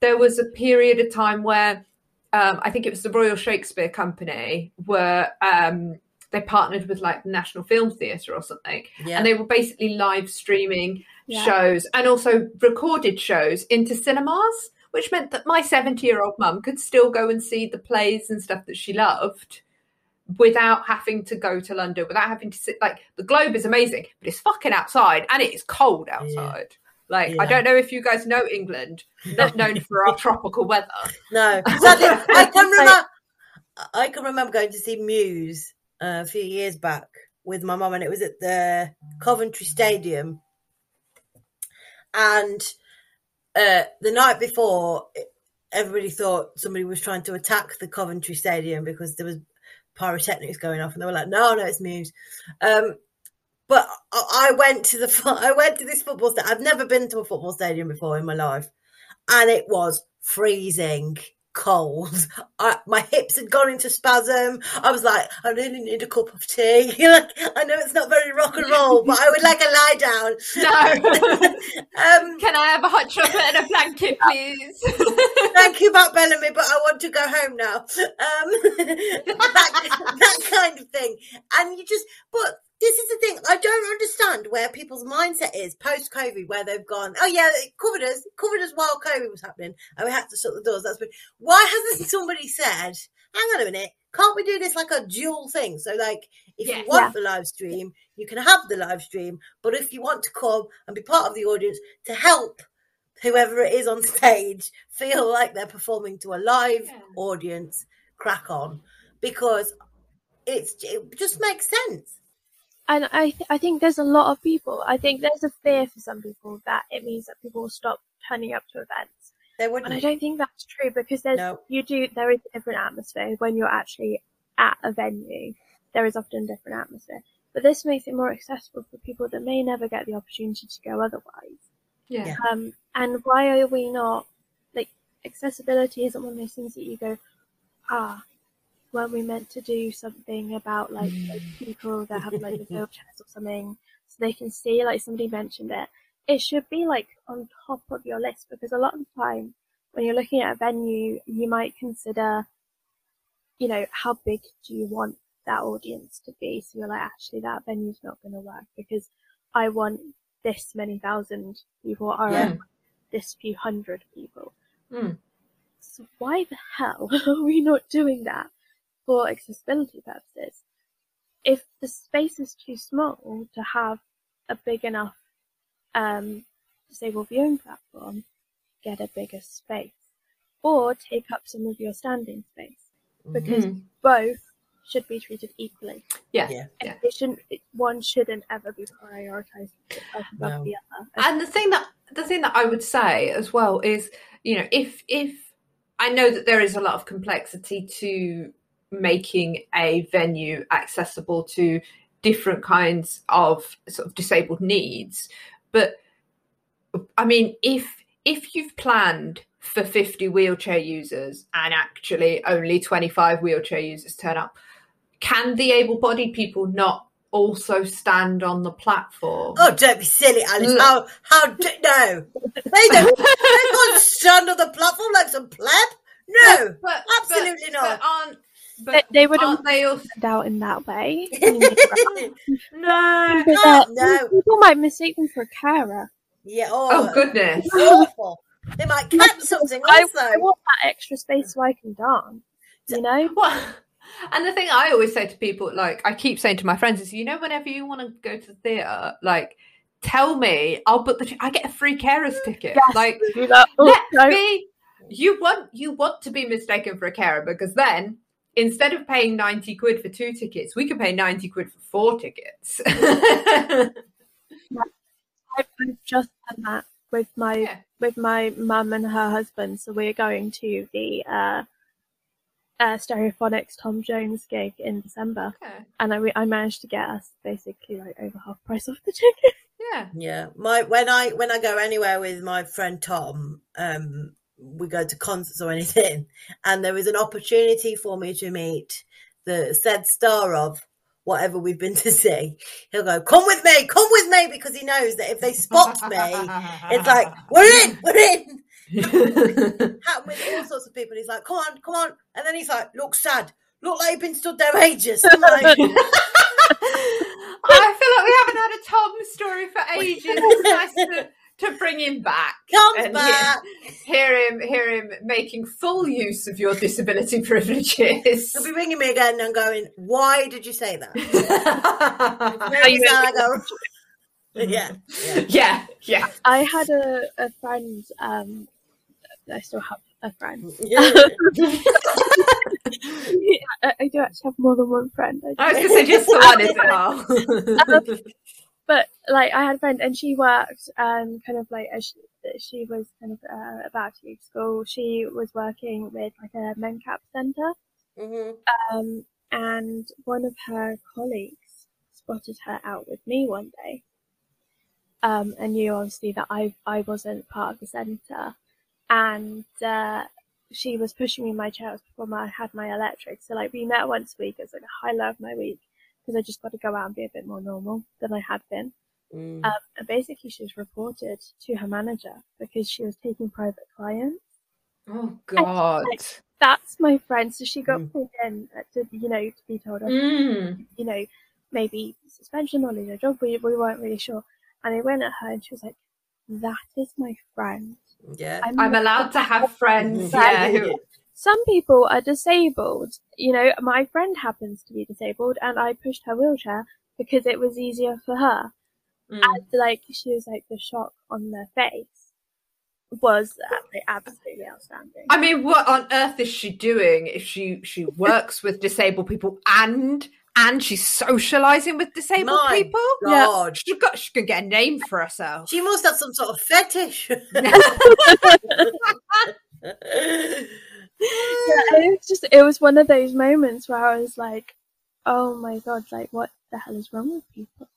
there was a period of time where um, I think it was the Royal Shakespeare Company were um, they partnered with like the National Film Theatre or something, yeah. and they were basically live streaming Yeah. shows and also recorded shows into cinemas, which meant that my seventy-year-old mum could still go and see the plays and stuff that she loved without having to go to London, without having to sit like the Globe is amazing, but it's fucking outside and it is cold outside. Like I don't know if you guys know England, not known for our tropical weather. No, sadly, I can remember. I can remember going to see Muse uh, a few years back with my mum, and it was at the Coventry Stadium. And uh, the night before, everybody thought somebody was trying to attack the Coventry Stadium because there was pyrotechnics going off, and they were like, "No, no, it's Muse." Um, but I went to the I went to this football stadium. I've never been to a football stadium before in my life, and it was freezing cold. I, my hips had gone into spasm. I was like, I really need a cup of tea. like, I know it's not very rock and roll, but I would like a lie down. No. um, Can I have a hot chocolate and a blanket, please? thank you, Matt Bellamy, but I want to go home now. Um, that, that kind of thing. And you just, but this is the thing. I don't understand where people's mindset is post COVID, where they've gone, oh yeah, it covered us, it covered us while COVID was happening, and we had to shut the doors. That's been, why hasn't somebody said, hang on a minute, can't we do this like a dual thing? So, like, if Yeah. you want the live stream, you can have the live stream, but if you want to come and be part of the audience to help whoever it is on stage feel like they're performing to a live Yeah. audience, crack on because it's it just makes sense. And I, th- I think there's a lot of people. I think there's a fear for some people that it means that people will stop turning up to events. They wouldn't. And I don't think that's true because there's No. you do there is a different atmosphere when you're actually at a venue. There is often a different atmosphere. But this makes it more accessible for people that may never get the opportunity to go otherwise. yeah. Yeah. Um, and why are we not like accessibility isn't one of those things that you go, ah, weren't we meant to do something about like those people that have like the wheelchairs or something so they can see like somebody mentioned it. It should be like on top of your list because a lot of the time when you're looking at a venue, you might consider, you know, how big do you want that audience to be? So you're like, actually, that venue's not going to work because I want this many thousand people or Yeah. this few hundred people. Mm. So why the hell are we not doing that for accessibility purposes? If the space is too small to have a big enough um, disabled viewing platform, get a bigger space or take up some of your standing space because Mm. both should be treated equally. Yeah. Yeah. And Yeah. It shouldn't. It, one shouldn't ever be prioritized above No. the other. And the thing that the thing that I would say as well is, you know, if if I know that there is a lot of complexity to making a venue accessible to different kinds of sort of disabled needs, but I mean, if if you've planned for 50 wheelchair users and actually only 25 wheelchair users turn up, can the able-bodied people not also stand on the platform? Oh, don't be silly, Alice. Look. How how do, no? They don't. they can't stand on the platform like some pleb. No, But- absolutely but- not. But aren't But they would have aren't they also turned out in that way. I mean, they- no? but, no. People might mistake them for a carer. yeah. Oh Oh, goodness. awful. They might catch something I, also. I want that extra space so I can dance. You know? Well, and the thing I always say to people, like I keep saying to my friends, is you know, whenever you want to go to the theatre, like tell me, I'll book the. T- I get a free carers ticket. Yes, Like do that. Oh, let no. me. You want you want to be mistaken for a carer because then instead of paying ninety quid for two tickets, we could pay ninety quid for four tickets. I've, I've just done that with my Yeah. with my mum and her husband. So we're going to the uh, uh, Stereophonics Tom Jones gig in December, Okay. and I I managed to get us basically like over half price off the ticket. Yeah. Yeah, my when I when I go anywhere with my friend Tom, um, we go to concerts or anything, and there is an opportunity for me to meet the said star of whatever we've been to see. He'll go, "Come with me, come with me," because he knows that if they spot me, it's like we're in, we're in. Happened with all sorts of people. He's like, "Come on, come on," and then he's like, "Look sad." Look like you've been stood there ages. I'm like, I feel like we haven't had a Tom story for ages. It's nice to, to bring him back. Comes and back. Hear, hear him, hear him making full use of your disability privileges. He'll be ringing me again and going, "Why did you say that?" yeah, you time go, yeah, yeah. yeah, yeah. I had a, a friend. Um, I still have a friend. yeah. I, I do actually have more than one friend. I I was going to say just the one, is it? Oh. But like I had a friend and she worked um kind of like as she, she was kind of uh, about to leave school. She was working with like a MenCap center, Mhm. um, and one of her colleagues spotted her out with me one day, um, and knew obviously that I I wasn't part of the center, and uh, she was pushing me in my chair before I had my electric. So like we met once a week. It was like a high low of my week because I just got to go out and be a bit more normal than I had been. Mm. Um, and basically, she was reported to her manager because she was taking private clients. oh, God. That's my friend. So she got Mm. pulled in uh, to, you know, to be told, Mm. you know, maybe suspension or lose her job. We, we weren't really sure. And I went at her and she was like, that is my friend. Yeah. I'm allowed to have friends. Yeah. Who, Some people are disabled. You know, my friend happens to be disabled and I pushed her wheelchair because it was easier for her. Mm. And like, she was like, the shock on their face was uh, absolutely outstanding. I mean, what on earth is she doing if she she works with disabled people and and she's socializing with disabled My people? God. She got she can get a name for herself. She must have some sort of fetish. yeah, and it was just it was one of those moments where I was like, "Oh my god, like what the hell is wrong with people?"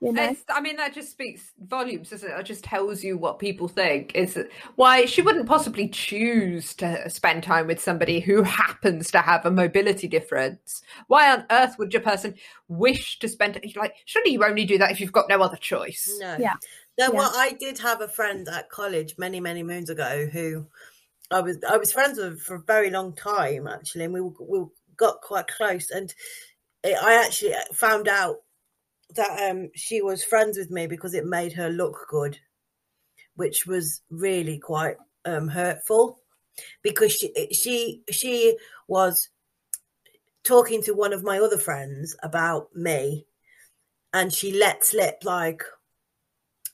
You know, It's, I mean, that just speaks volumes, doesn't it? It just tells you what people think. Is why she wouldn't possibly choose to spend time with somebody who happens to have a mobility difference. Why on earth would your person wish to spend? Like, surely you only do that if you've got no other choice. No. Yeah. No, Yeah. well, I did have a friend at college many, many moons ago who I was I was friends with for a very long time actually, and we we got quite close. And it, I actually found out that um she was friends with me because it made her look good, which was really quite um hurtful because she she she was talking to one of my other friends about me and she let slip like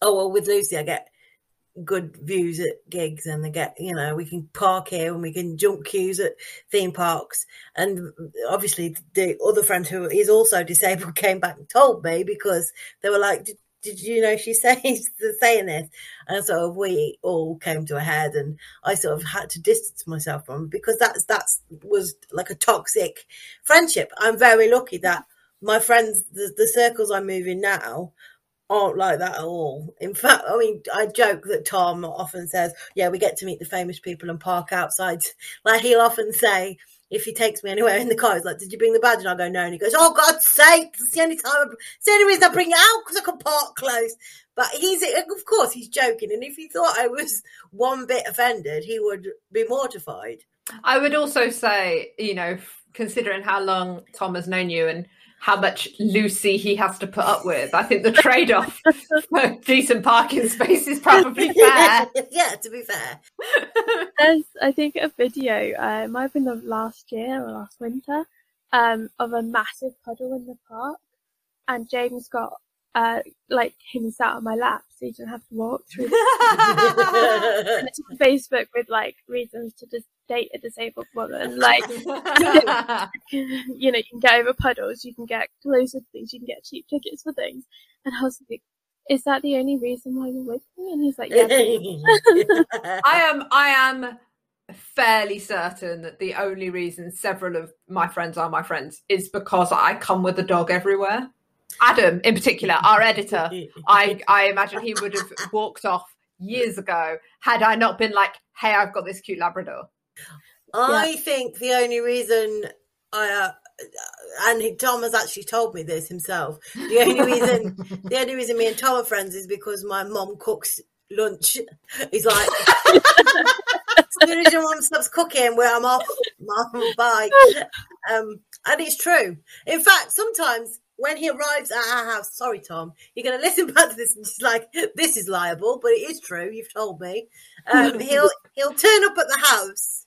oh well with lucy i get good views at gigs and they get you know we can park here and we can jump queues at theme parks. And obviously the other friend who is also disabled came back and told me because they were like did, did you know she's saying saying this? And of we all came to a head and i sort of had to distance myself from because that's that's was like a toxic friendship. I'm very lucky that my friends the, the circles i move in now aren't like that at all. In fact, I mean, I joke that Tom often says, "Yeah, we get to meet the famous people and park outside." Like he'll often say, if he takes me anywhere in the car, he's like, "Did you bring the badge?" And I go, "No." And he goes, "Oh God's sake! It's the only time, I, it's the only reason I bring it out because I can park close." But he's, of course, he's joking. And if he thought I was one bit offended, he would be mortified. I would also say, you know, considering how long Tom has known you and how much Lucy he has to put up with. I think the trade off for decent parking space is probably fair. yeah, to be fair. There's, I think, a video. Uh, it might have been the last year or last winter, um, of a massive puddle in the park, and James got uh, like him sat on my lap, so he didn't have to walk through. and it's on Facebook with like reasons to just date a disabled woman. Like, you know, you can get over puddles, you can get closer to things, you can get cheap tickets for things. And I was like, is that the only reason why you're with me? And he's like, yeah. I am I am fairly certain that the only reason several of my friends are my friends is because I come with a dog everywhere. Adam, in particular, our editor, I, I imagine he would have walked off years ago had I not been like, hey, I've got this cute Labrador. I think the only reason I uh, and Tom has actually told me this himself. The only reason the only reason me and Tom are friends is because my mom cooks lunch. He's like as soon as your mom stops cooking, where I'm off, mom, bye. Um, and it's true. In fact, sometimes when he arrives at our house, sorry, Tom, you're going to listen back to this and just like, this is liable, but it is true. You've told me. Um, he'll he'll turn up at the house,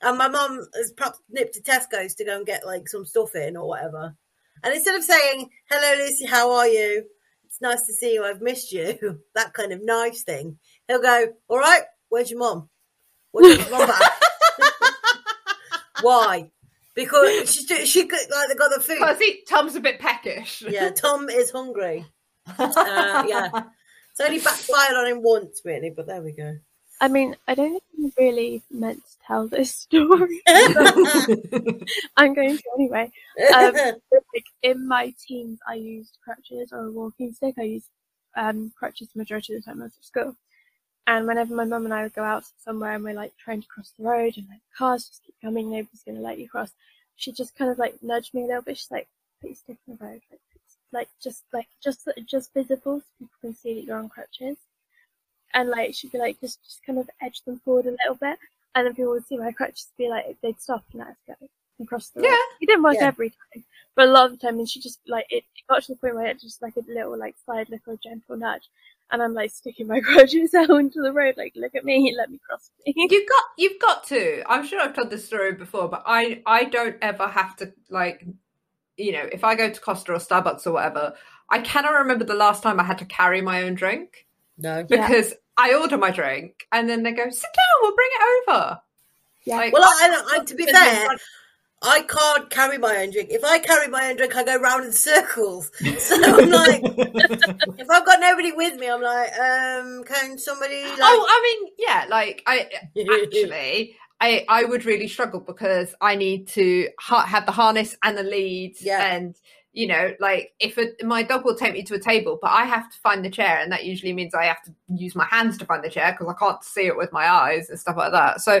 and my mum has perhaps nipped to Tesco's to go and get like some stuff in or whatever. And instead of saying, "Hello, Lucy, how are you? It's nice to see you. I've missed you," that kind of nice thing, he'll go, "All right, where's your mum? Where's your mum back?" Why? Because she she could like they got the food. Because he, Tom's a bit peckish. Yeah, Tom is hungry. Uh, yeah, it's only backfired on him once, really, but there we go. I mean, I don't think I'm really meant to tell this story. I'm going to anyway. Um, like in my teens, I used crutches or a walking stick. I used um, crutches the majority of the time I was at school. And whenever my mum and I would go out somewhere and we're like trying to cross the road and like cars just keep coming, nobody's going to let you cross, she'd just kind of like nudge me a little bit. She's like, put your stick in the road. Like, like just like just just visible so people can see that you're on crutches. And like she'd be like, just just kind of edge them forward a little bit, and then people would see my crutches be like they'd stop and let us go and cross the road. Yeah. It didn't work Yeah. every time, but a lot of the time, and she just like it, it got to the point where it just like a little like side little gentle nudge, and I'm like sticking my crutches out into the road, like look at me, let me cross. Me. You've got you've got to. I'm sure I've told this story before, but I I don't ever have to like you know, if I go to Costa or Starbucks or whatever, I cannot remember the last time I had to carry my own drink No. Yeah. because I order my drink and then they go, sit down, we'll bring it over. Yeah. Like, Well, I, I, to be fair, it's I can't carry my own drink. If I carry my own drink, I go round in circles. So I'm like, if I've got nobody with me, I'm like, um, can somebody? Like... oh, I mean, yeah, like I actually I I would really struggle because I need to ha- have the harness and the lead Yeah. and you know like if a, my dog will take me to a table but I have to find the chair and that usually means I have to use my hands to find the chair because I can't see it with my eyes and stuff like that so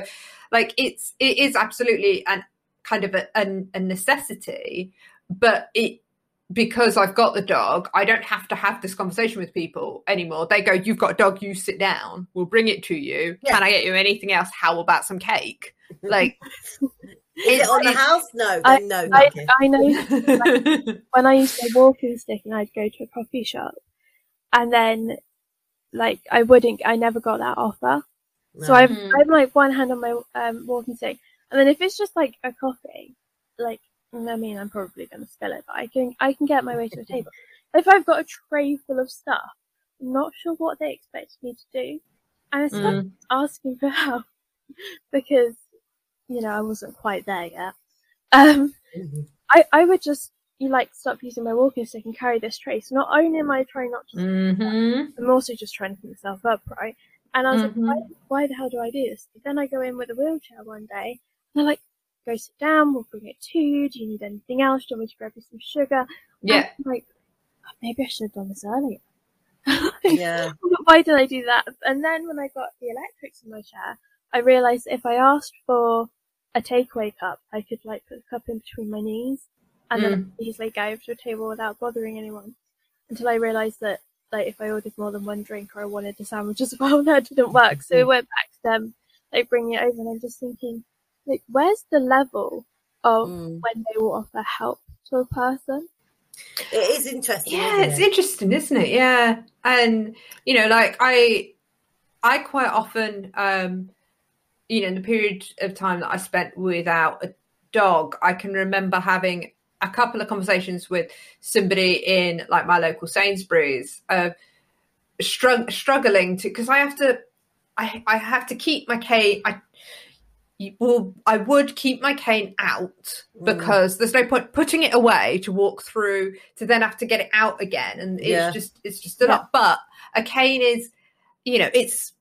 like it's it is absolutely an kind of a, a, a necessity but it because I've got the dog, I don't have to have this conversation with people anymore. They go, You've got a dog, you sit down, we'll bring it to you. Yeah. Can I get you anything else? How about some cake? Like, Is it on the house? No, I- then no. I, thank you. I know when I used to walking stick and I'd go to a coffee shop, and then like I wouldn't, I never got that offer. So I've Mhm. I have like one hand on my um, walking stick, and then if it's just like a coffee, like I mean, I'm probably gonna spill it, but I can I can get my way to a table. If I've got a tray full of stuff, I'm not sure what they expect me to do, and I stopped Mm. asking for help because you know I wasn't quite there yet. Um, Mhm. I I would just you like stop using my walking stick and carry this tray. So not only am I trying not to, hmm I'm also just trying to pick myself up, right? And I was Mhm. like, why, why the hell do I do this? But then I go in with a wheelchair one day, and they're like, go sit down, we'll bring it to you. Do you need anything else? Do you want me to grab you some sugar? Yeah. Like, "Oh, maybe I should have done this earlier. Yeah. Why did I do that? And then when I got the electrics in my chair, I realised if I asked for a takeaway cup, I could like put the cup in between my knees and then easily go over to a table without bothering anyone. Until I realised that like if I ordered more than one drink or I wanted a sandwich as well, that didn't work. So mm. we went back to them, like bringing it over, and I'm just thinking, like, where's the level of Mm. when they will offer help to a person. It is interesting. yeah it's it? interesting isn't it yeah and you know like i i quite often um you know in the period of time that i spent without a dog i can remember having a couple of conversations with somebody in like my local sainsbury's of strugg- struggling to because i have to i i have to keep my cane i you- well, I would keep my cane out Mm. because there's no point putting it away to walk through to then have to get it out again, and it's Yeah. just it's just a lot. But a cane is, you know, it's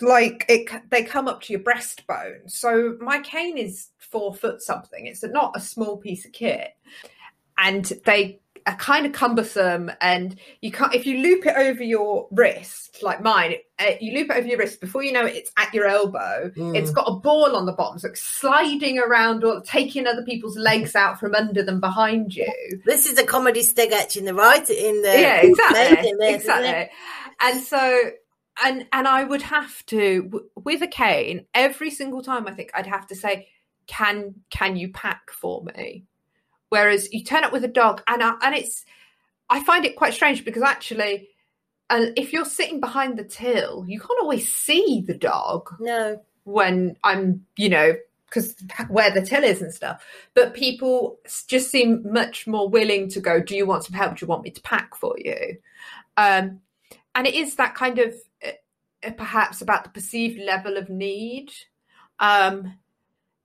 like it. They come up to your breastbone, so my cane is four foot something. It's not a small piece of kit, and they are kind of cumbersome. And you can't if you loop it over your wrist, like mine. Uh, you loop it over your wrist before you know it, it's at your elbow. Mm. It's got a ball on the bottom, so it's sliding around or taking other people's legs out from under them behind you. This is a comedy sketch in the right in the yeah, exactly, making this, isn't it? exactly. And so, and and I would have to w- with a cane every single time. I think I'd have to say, "Can can you pack for me?" Whereas you turn up with a dog, and I, and it's I find it quite strange because actually. And if you're sitting behind the till, you can't always see the dog No. when I'm, you know, because where the till is and stuff. But people just seem much more willing to go, Do you want some help? Do you want me to pack for you? Um, and it is that kind of uh, perhaps about the perceived level of need. Um,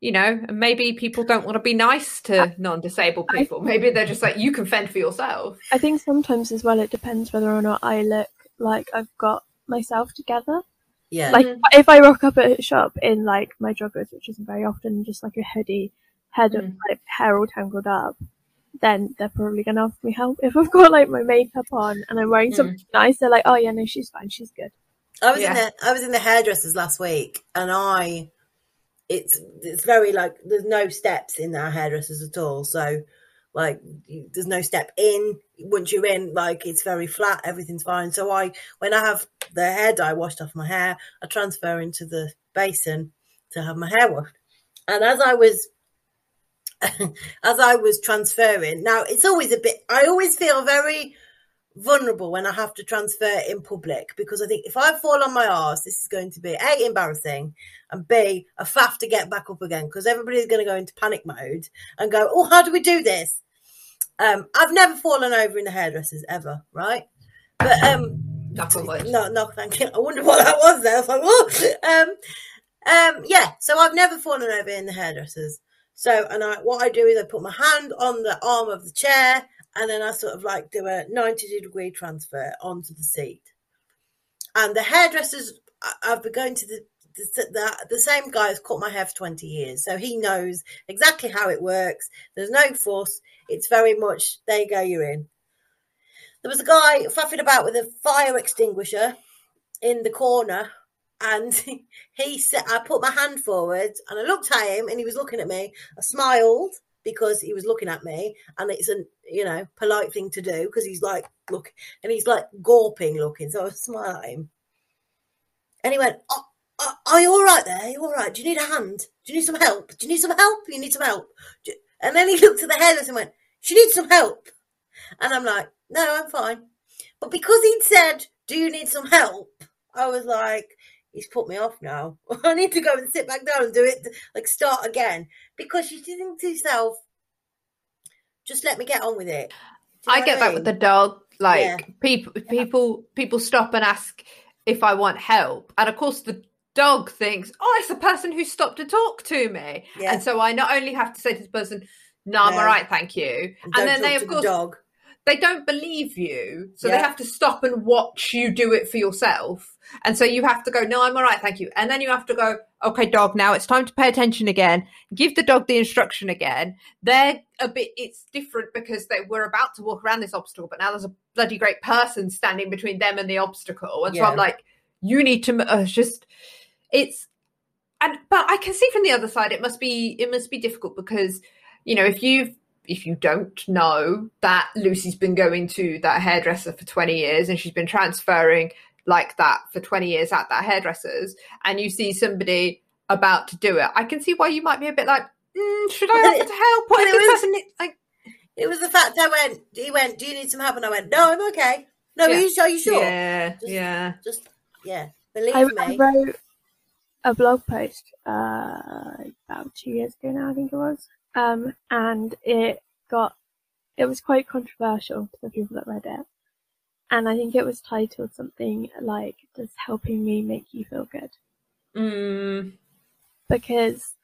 you know, and maybe people don't want to be nice to non disabled I- people. Maybe they're just like, You can fend for yourself. I think sometimes as well it depends whether or not I look like I've got myself together. Yeah. Like Mhm. if I rock up at a shop in like my joggers, which isn't very often, just like a hoodie, head of Mm. like hair all tangled up, then they're probably gonna ask me help. If I've got like my makeup on and I'm wearing Mm. something nice, they're like, "Oh yeah, no, she's fine, she's good." I was Yeah. in the I was in the hairdressers last week, and I, it's it's very like there's no steps in our hairdressers at all. So, like, there's no step in. Once you're in, like, it's very flat. Everything's fine. So I, when I have the hair dye washed off my hair, I transfer into the basin to have my hair washed. And as I was, as I was transferring, now it's always a bit. I always feel very vulnerable when I have to transfer in public because I think if I fall on my arse, this is going to be A, embarrassing, and B, a faff to get back up again because everybody's going to go into panic mode and go, Oh, how do we do this? Um, I've never fallen over in the hairdressers ever, right? But um, Knock on wood. no, no, thank you. I wonder what that was there. I was like, oh. um, um, yeah. So I've never fallen over in the hairdressers. So, and I, what I do is I put my hand on the arm of the chair, and then I sort of like do a ninety degree transfer onto the seat. And the hairdressers, I've been going to the the, the the same guy has cut my hair for 20 years so he knows exactly how it works. There's no fuss it's very much there you go you're in. There was a guy faffing about with a fire extinguisher in the corner and he said i put my hand forward and i looked at him and he was looking at me. I smiled because he was looking at me and it's a you know polite thing to do because he's like look and he's like gawping looking so i smiled at him and he went oh, oh, are you all right there? Are you all right? Do you need a hand? Do you need some help? Do you need some help? You need some help. And then he looked at the hairdresser and went, she needs some help. And I'm like, no, I'm fine. But because he'd said, do you need some help? I was like, he's put me off now. I need to go and sit back down and do it, like start again. Because you think to yourself, just let me get on with it. Do you know I get what that with the dog. Like Yeah. people, people, people stop and ask if I want help, and of course the dog thinks, "Oh, it's a person who stopped to talk to me," Yeah. and so I not only have to say to the person, "No, I'm No. all right, thank you," And and, then they, of the course, dog. They don't believe you, so they have to stop and watch you do it for yourself. And so you have to go, no, I'm all right, thank you. And then you have to go, okay, dog, now it's time to pay attention again. Give the dog the instruction again. They're a bit, it's different because they were about to walk around this obstacle, but now there's a bloody great person standing between them and the obstacle. And so I'm like, you need to uh, just, it's, and, but I can see from the other side, it must be, it must be difficult because, you know, if you've, if you don't know that Lucy's been going to that hairdresser for 20 years and she's been transferring like that for 20 years at that hairdresser's and you see somebody about to do it, I can see why you might be a bit like, mm, should I offer to help? What But if it this was- person like It was the fact I went. He went. Do you need some help? And I went. No, I'm okay. No, Yeah. are you, are you sure? Yeah, Just- yeah. Just yeah. Believe I, me. I wrote a blog post uh, about two years ago now, I think it was, um, and it got it was quite controversial to the people that read it, and I think it was titled something like "Does helping me make you feel good?" Mm, because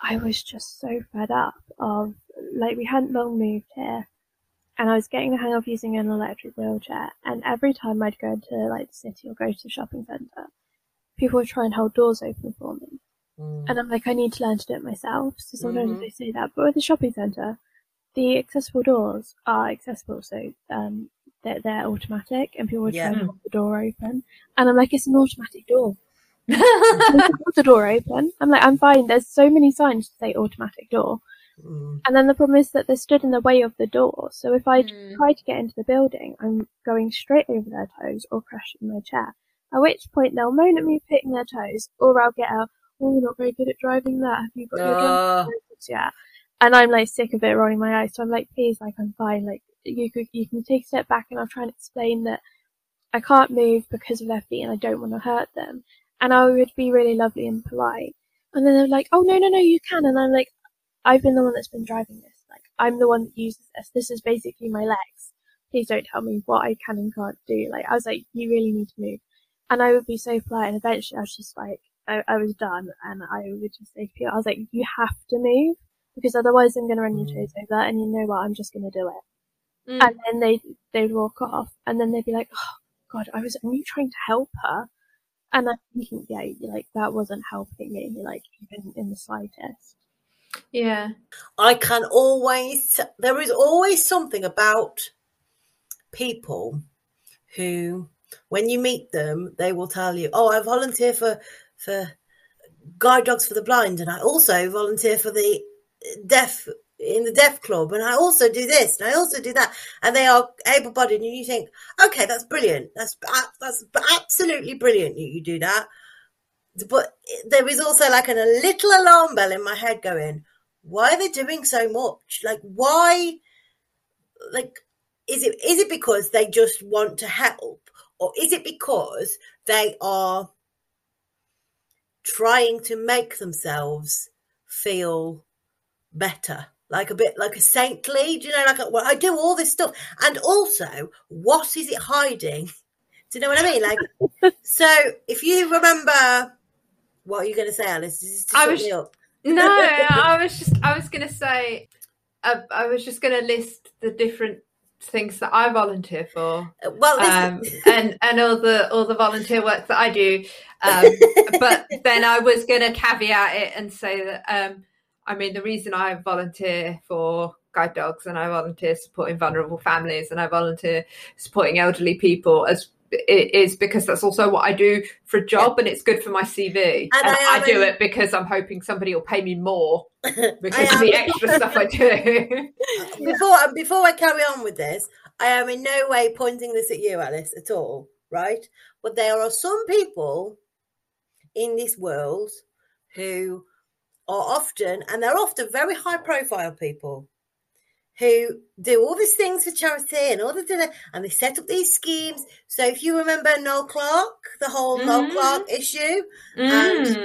I was just so fed up of like we hadn't long moved here and I was getting the hang of using an electric wheelchair and every time I'd go into like the city or go to the shopping centre, people would try and hold doors open for me. Mm. And I'm like, I need to learn to do it myself. So sometimes Mhm. they say that. But with the shopping centre, the accessible doors are accessible, so um they're, they're automatic and people would Yeah. try and hold the door open. And I'm like, it's an automatic door. The door open. I'm like, I'm fine. There's so many signs to say automatic door. Mm. And then the problem is that they're stood in the way of the door. So if I Mm. try to get into the building, I'm going straight over their toes or crashing my chair. At which point they'll moan at me for hitting their toes, or I'll get out, oh, you're not very good at driving that. Have you got your license yet? And I'm like sick of it rolling my eyes. So I'm like, please, like I'm fine. Like you could, you can take a step back and I'll try and explain that I can't move because of their feet and I don't want to hurt them. And I would be really lovely and polite. And then they're like, oh no, no, no, you can. And I'm like, I've been the one that's been driving this. Like, I'm the one that uses this. This is basically my legs. Please don't tell me what I can and can't do. Like, I was like, you really need to move. And I would be so polite. And eventually I was just like, I, I was done. And I would just say to people, I was like, you have to move because otherwise I'm going to run your Mm. toes over. And you know what? I'm just going to do it. Mm. And then they, they'd walk off. And then they'd be like, oh, God, I was only trying to help her. And I'm thinking, yeah, like, that wasn't helping me, like, even in the slightest. yeah. I can always, there is always something about people who, when you meet them, they will tell you, oh, I volunteer for, for guide dogs for the blind. And I also volunteer for the deaf in the deaf club. And I also do this and I also do that. And they are able bodied. And you think, okay, that's brilliant. That's, that's absolutely brilliant. You, you do that. But there is also like an, a little alarm bell in my head going, why are they doing so much? Like, why? Like, is it is it because they just want to help, or is it because they are trying to make themselves feel better, like a bit like a saintly? Do you know? Like, well, I do all this stuff, and also, what is it hiding? Do you know what I mean? Like, so if you remember, what are you going to say, Alice? This to I was- me up. No, I was just I was gonna say uh, I was just gonna list the different things that I volunteer for. Well, um, and and all the all the volunteer work that I do. Um, but then I was going to caveat it and say that um, I mean the reason I volunteer for guide dogs and I volunteer supporting vulnerable families and I volunteer supporting elderly people as it is because that's also what I do for a job and it's good for my CV. And And, I I, do an- it because I'm hoping somebody will pay me more because of the extra stuff I do. before before I carry on with this, I am in no way pointing this at you, Alice, at all, right? But there are some people in this world who are often, and they're often very high profile people, who do all these things for charity and all the and they set up these schemes. So if you remember Noel Clarke, the whole Noel Mhm. Clarke issue, Mm.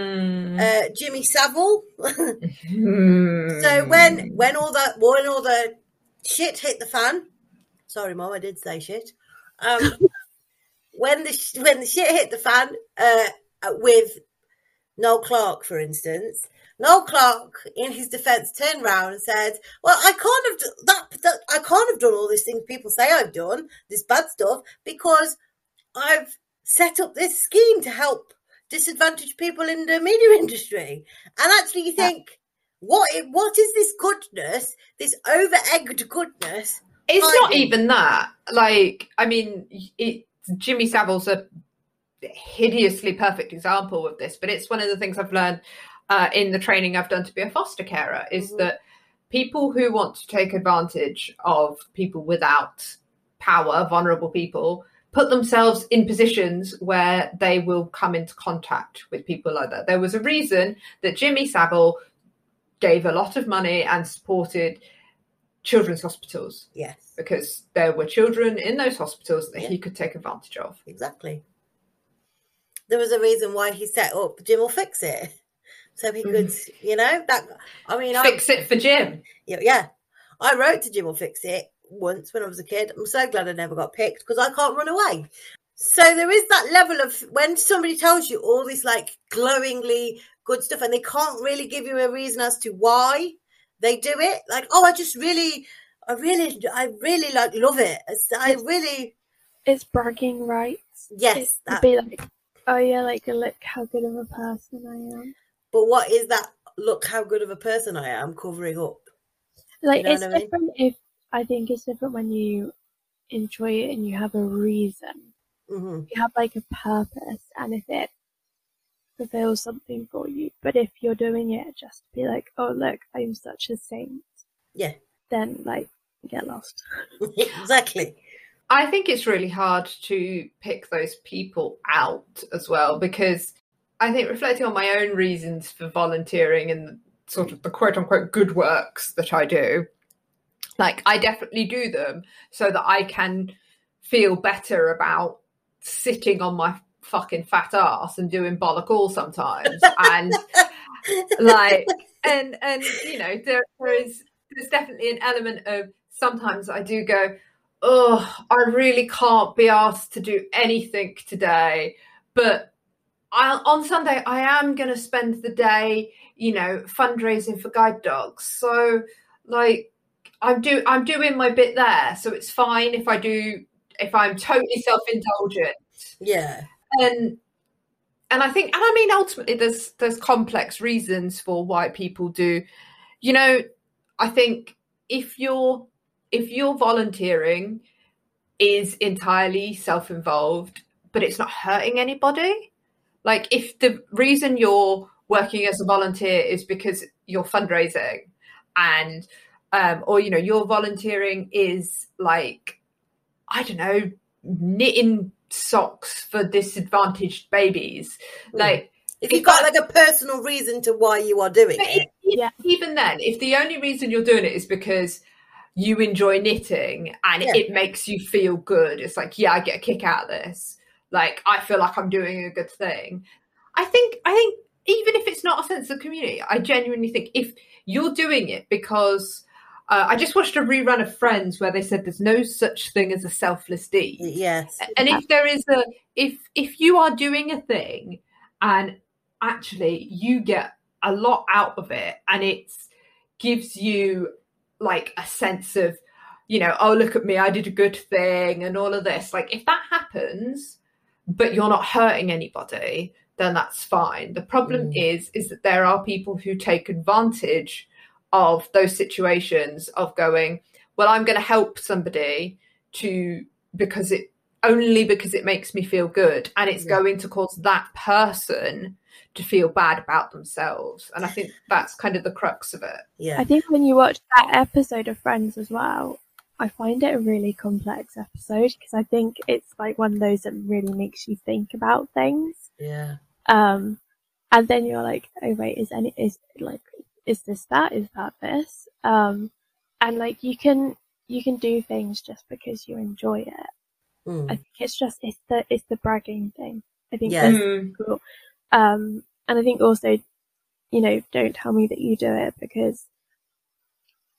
uh, Jimmy Savile. Mm. So when when all the when all the shit hit the fan, sorry, mom, I did say shit. Um, when the when the shit hit the fan, uh, Uh, with Noel Clarke, for instance, Noel Clarke, in his defence, turned round and said, "Well, I can't have that, that. I can't have done all these things people say I've done, this bad stuff, because I've set up this scheme to help disadvantaged people in the media industry." And actually, you think. What what is this goodness? This over egged goodness? It's I not even that. Like, I mean, it, Jimmy Savile's a hideously perfect example of this, but it's one of the things I've learned uh, in the training I've done to be a foster carer is Mhm. that people who want to take advantage of people without power, vulnerable people, put themselves in positions where they will come into contact with people like that. There was a reason that Jimmy Savile gave a lot of money and supported children's hospitals Yes, because there were children in those hospitals that Yeah. he could take advantage of. exactly. There was a reason why he set up oh, Jim will fix it, so he mm-hmm. could, you know, that. I mean, I, Fix it for Jim. Yeah, yeah. I wrote to Jim will fix it once when I was a kid. I'm so glad I never got picked because I can't run away. So there is that level of when somebody tells you all this like glowingly good stuff and they can't really give you a reason as to why they do it. Like, oh, I just really, I really, I really like love it. I really, It's bragging rights. yes, that. be like, oh yeah, like look how good of a person I am. But what is that? Look how good of a person I am covering up. Like know it's I mean? different if I think it's different when you enjoy it and you have a reason. hmm You have like a purpose and if it fulfills something for you. But if you're doing it just to be like, oh look, I'm such a saint, Yeah, then like get lost. exactly. I think it's really hard to pick those people out as well because I think reflecting on my own reasons for volunteering and sort of the quote unquote good works that I do, like I definitely do them so that I can feel better about sitting on my fucking fat ass and doing bollock all sometimes. And like and and you know there, there is there's definitely an element of sometimes I do go oh I really can't be asked to do anything today but I on Sunday I am going to spend the day you know fundraising for guide dogs. So like I'm do I'm doing my bit there so it's fine if I do if I'm totally self-indulgent. Yeah, and and I think and I mean ultimately there's there's complex reasons for why people do. You know I think if you're if you're volunteering is entirely self-involved but it's not hurting anybody like if the reason you're working as a volunteer is because you're fundraising and um or you know your volunteering is like I don't know knitting socks for disadvantaged babies Mm. like if you've got like a personal reason to why you are doing but it, e- Yeah. even then if the only reason you're doing it is because you enjoy knitting and Yeah. it makes you feel good. It's like yeah i get a kick out of this. Like i feel like i'm doing a good thing. I think i think even if it's not a sense of community i genuinely think if you're doing it because uh, i just watched a rerun of friends where they said there's no such thing as a selfless deed. Yes, and if there is a if if you are doing a thing and actually you get a lot out of it and it gives you like a sense of you know oh look at me i did a good thing and all of this like if that happens but you're not hurting anybody then that's fine the problem Mm. is is that there are people who take advantage of those situations of going well i'm going to help somebody to because it only because it makes me feel good and it's Yeah. going to cause that person to feel bad about themselves and i think that's kind of the crux of it yeah, I think when you watch that episode of Friends as well, I find it a really complex episode because I think it's like one of those that really makes you think about things. yeah, Um, and then you're like, oh wait, is any is like is this that? Is that this? Um, and like you can you can do things just because you enjoy it. Mm. I think it's just it's the it's the bragging thing. I think Yes. that's cool. Um, and I think also, you know, don't tell me that you do it because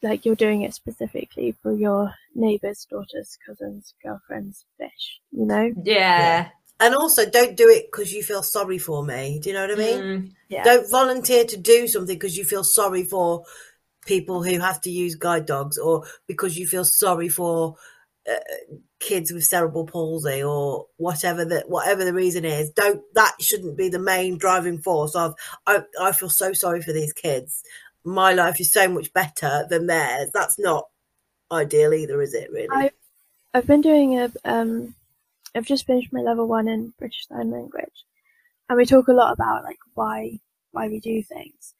like you're doing it specifically for your neighbors, daughters, cousins, girlfriends, fish. You know, yeah, And also, don't do it because you feel sorry for me. Do you know what I mean? Mm. yeah. Don't volunteer to do something because you feel sorry for people who have to use guide dogs, or because you feel sorry for uh, kids with cerebral palsy, or whatever the whatever the reason is. Don't that shouldn't be the main driving force of. I I feel so sorry for these kids. My life is so much better than theirs. That's not ideal either, is it? Really? I- I've been doing a um I've just finished my level one in British Sign Language and we talk a lot about like why why we do things.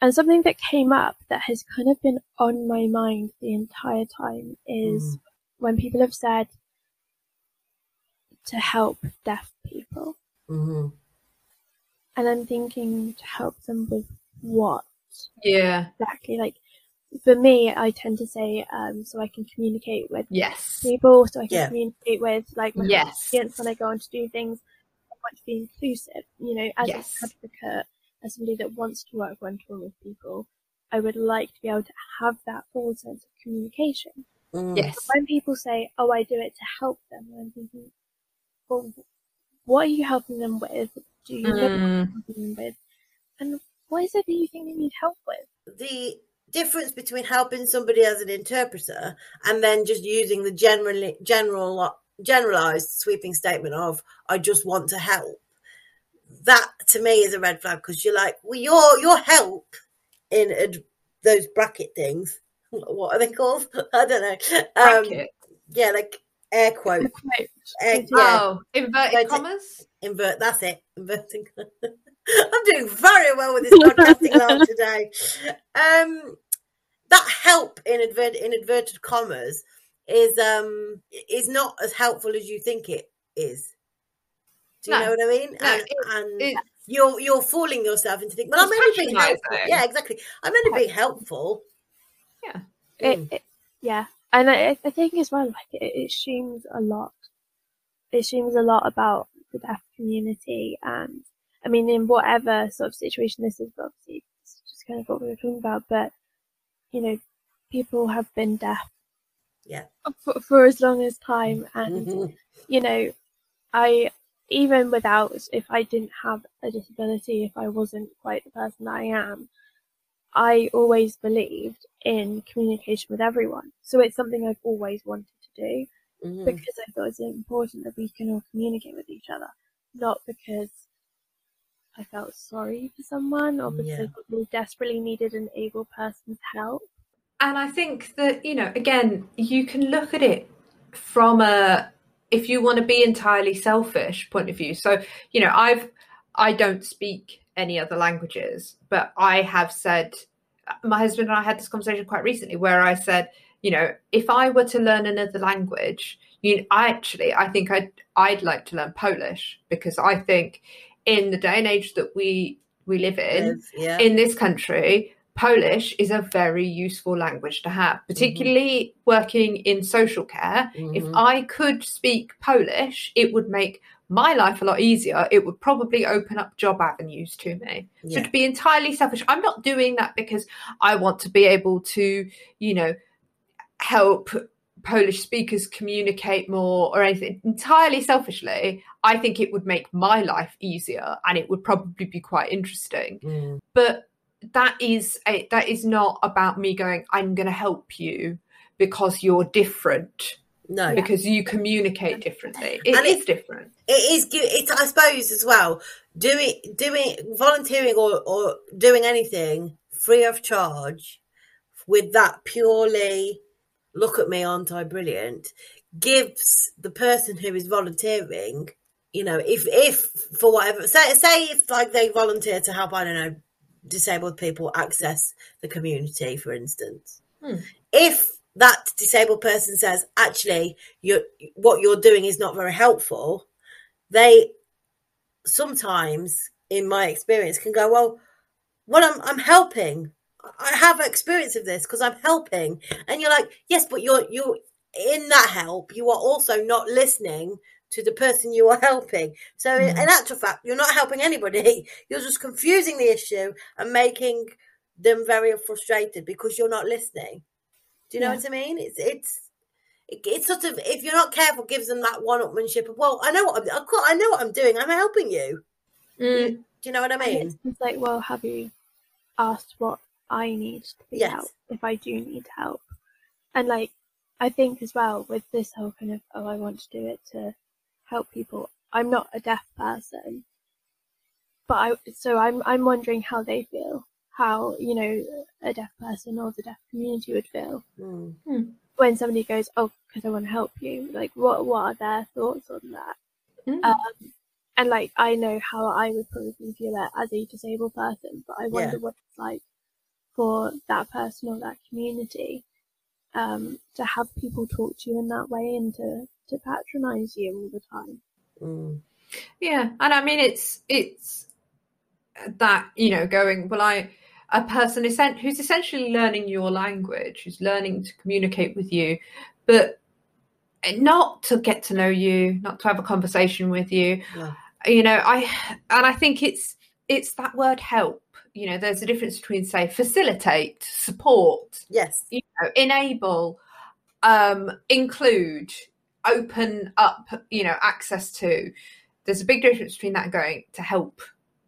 And something that came up that has kind of been on my mind the entire time is when people have said to help deaf people. hmm And I'm thinking to help them with what? Yeah. exactly like for me I tend to say um so I can communicate with Yes. people so I can Yeah. communicate with like my Yes. audience when I go on to do things. I want to be inclusive, you know, as Yes. an advocate, as somebody that wants to work one to one with people. I would like to be able to have that full sense of communication. Mm. Yes. When people say, "Oh, I do it to help them," I'm thinking, "Well, what are you helping them with? Do you know Mm. you're them with? And what is it that you think they need help with?" the difference between helping somebody as an interpreter and then just using the generally general generalized sweeping statement of i just want to help that to me is a red flag because you're like well your your help in ad- those bracket things what are they called? I don't know. Um Bracket. yeah like air quote Quote. air, yeah. Oh, inverted Like- commas. invert that's it. Inverting i'm doing very well with this podcasting line today. Um that help in advert in inverted commas is um is not as helpful as you think it is. Do you No. know what i mean? No, and, it- and it- you're you're fooling yourself into thinking well i'm only being helpful. yeah exactly. I'm only being helpful Yeah. It, Mm. it, yeah, and I, I think as well, like it, it assumes a lot. It assumes a lot about the deaf community, and I mean, in whatever sort of situation this is, but obviously, it's just kind of what we were talking about. But you know, people have been deaf, Yeah. for, for as long as time, and Mhm. you know, I even without if I didn't have a disability, if I wasn't quite the person that I am, I always believed in communication with everyone. So it's something I've always wanted to do Mhm. because I thought it's important that we can all communicate with each other, not because I felt sorry for someone or because Yeah. thought we desperately needed an able person's help. And I think that, you know, again, you can look at it from a, if you want to be entirely selfish point of view. So, you know, I've, I don't speak any other languages, but I have said, my husband and I had this conversation quite recently where I said, you know, if I were to learn another language, you I actually, I think I'd, I'd like to learn Polish because I think in the day and age that we, we live in, yeah in this country, Polish is a very useful language to have, particularly working in social care. If Mhm. I could speak Polish, it would make my life a lot easier. It would probably open up job avenues to me. So to be entirely selfish, I'm not doing that because I want to be able to, you know, help Polish speakers communicate more or anything. Entirely selfishly, I think it would make my life easier and it would probably be quite interesting Mm. but that is a, that is not about me going i'm going to help you because you're different no because you communicate differently It And is it- different it is good it's i suppose as well doing doing volunteering or, or doing anything free of charge with that purely look at me aren't i brilliant gives the person who is volunteering you know if if for whatever say say if like they volunteer to help i don't know disabled people access the community for instance Hmm. if that disabled person says actually you what you're doing is not very helpful they sometimes in my experience can go well well i'm, I'm helping. I have experience of this because i'm helping. And you're like yes but you're you're in that help you are also not listening to the person you are helping. So in, Mm. in actual fact you're not helping anybody. You're just confusing the issue and making them very frustrated because you're not listening. Do you know Yeah. what i mean? It's it's it, it's sort of if you're not careful gives them that one-upmanship of well i know what i'm of i know what i'm doing i'm helping you Mm. do you know what i mean it's, it's like, well, have you asked what I need to be Yes. help if I do need help? And like, I think as well with this whole kind of, oh, I want to do it to help people. I'm not a deaf person, but I, so I'm, I'm wondering how they feel, how, you know, a deaf person or the deaf community would feel Mm. When somebody goes, oh, because I want to help you. Like, what, what are their thoughts on that? Mm. Um, and like I know how I would probably feel it as a disabled person, but I wonder Yeah. what it's like for that person or that community um, to have people talk to you in that way and to to patronize you all the time. Mm. yeah and i mean it's it's that you know going well i a person who's essentially learning your language, who's learning to communicate with you, but not to get to know you, not to have a conversation with you. No. You know, I and I think it's it's that word help. You know, there's a difference between say facilitate, support, Yes. you know, enable, um, include, open up, you know, access to. There's a big difference between that and going to help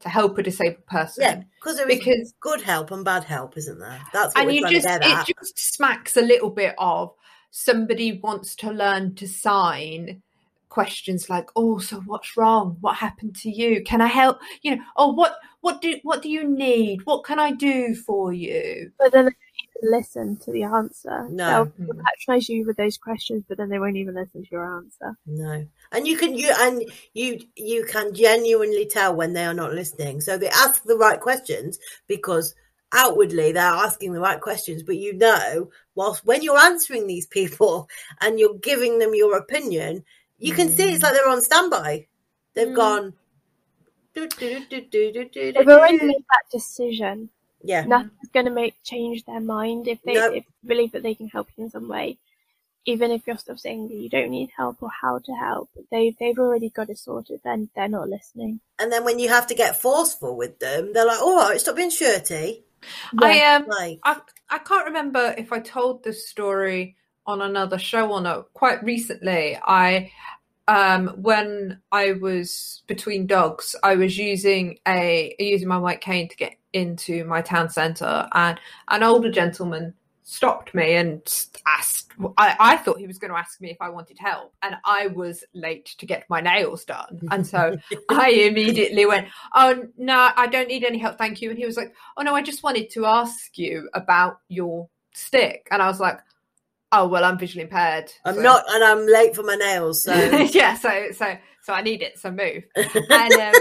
to help a disabled person. Yeah, because there is Because good help and bad help, isn't there? That's what and you just to it just smacks a little bit of somebody wants to learn to sign questions like oh so what's wrong? What happened to you? Can i help? You know oh what what do what do you need? What can i do for you? But then they don't even listen to the answer. No. They'll, they'll patronise you with those questions, but then they won't even listen to your answer. No, and you can you and you you can genuinely tell when they are not listening. So they ask the right questions because outwardly they're asking the right questions, but you know, whilst when you're answering these people and you're giving them your opinion, you can see it's like they're on standby. They've Mm. gone. "Do, do, do, do, do, do, They've already made that decision. Yeah, Nothing's going to make change their mind if they Nope. if they believe that they can help you in some way. Even if you're still saying that you don't need help or how to help, they they've already got it sorted. Then they're not listening. and then when you have to get forceful with them, they're like, "All right, stop being shirty." i um Like, I, I can't remember if I told this story on another show or not. Quite recently, I um when I was between dogs, I was using a using my white cane to get into my town centre, and an older gentleman stopped me and asked. I, I thought he was going to ask me if I wanted help, and I was late to get my nails done, and so I immediately went, "Oh no, I don't need any help, thank you." And he was like, "Oh no, I just wanted to ask you about your stick," and I was like, "Oh well, I'm visually impaired. I'm so- not, and I'm late for my nails, so yeah, so so so I need it, so move." And um,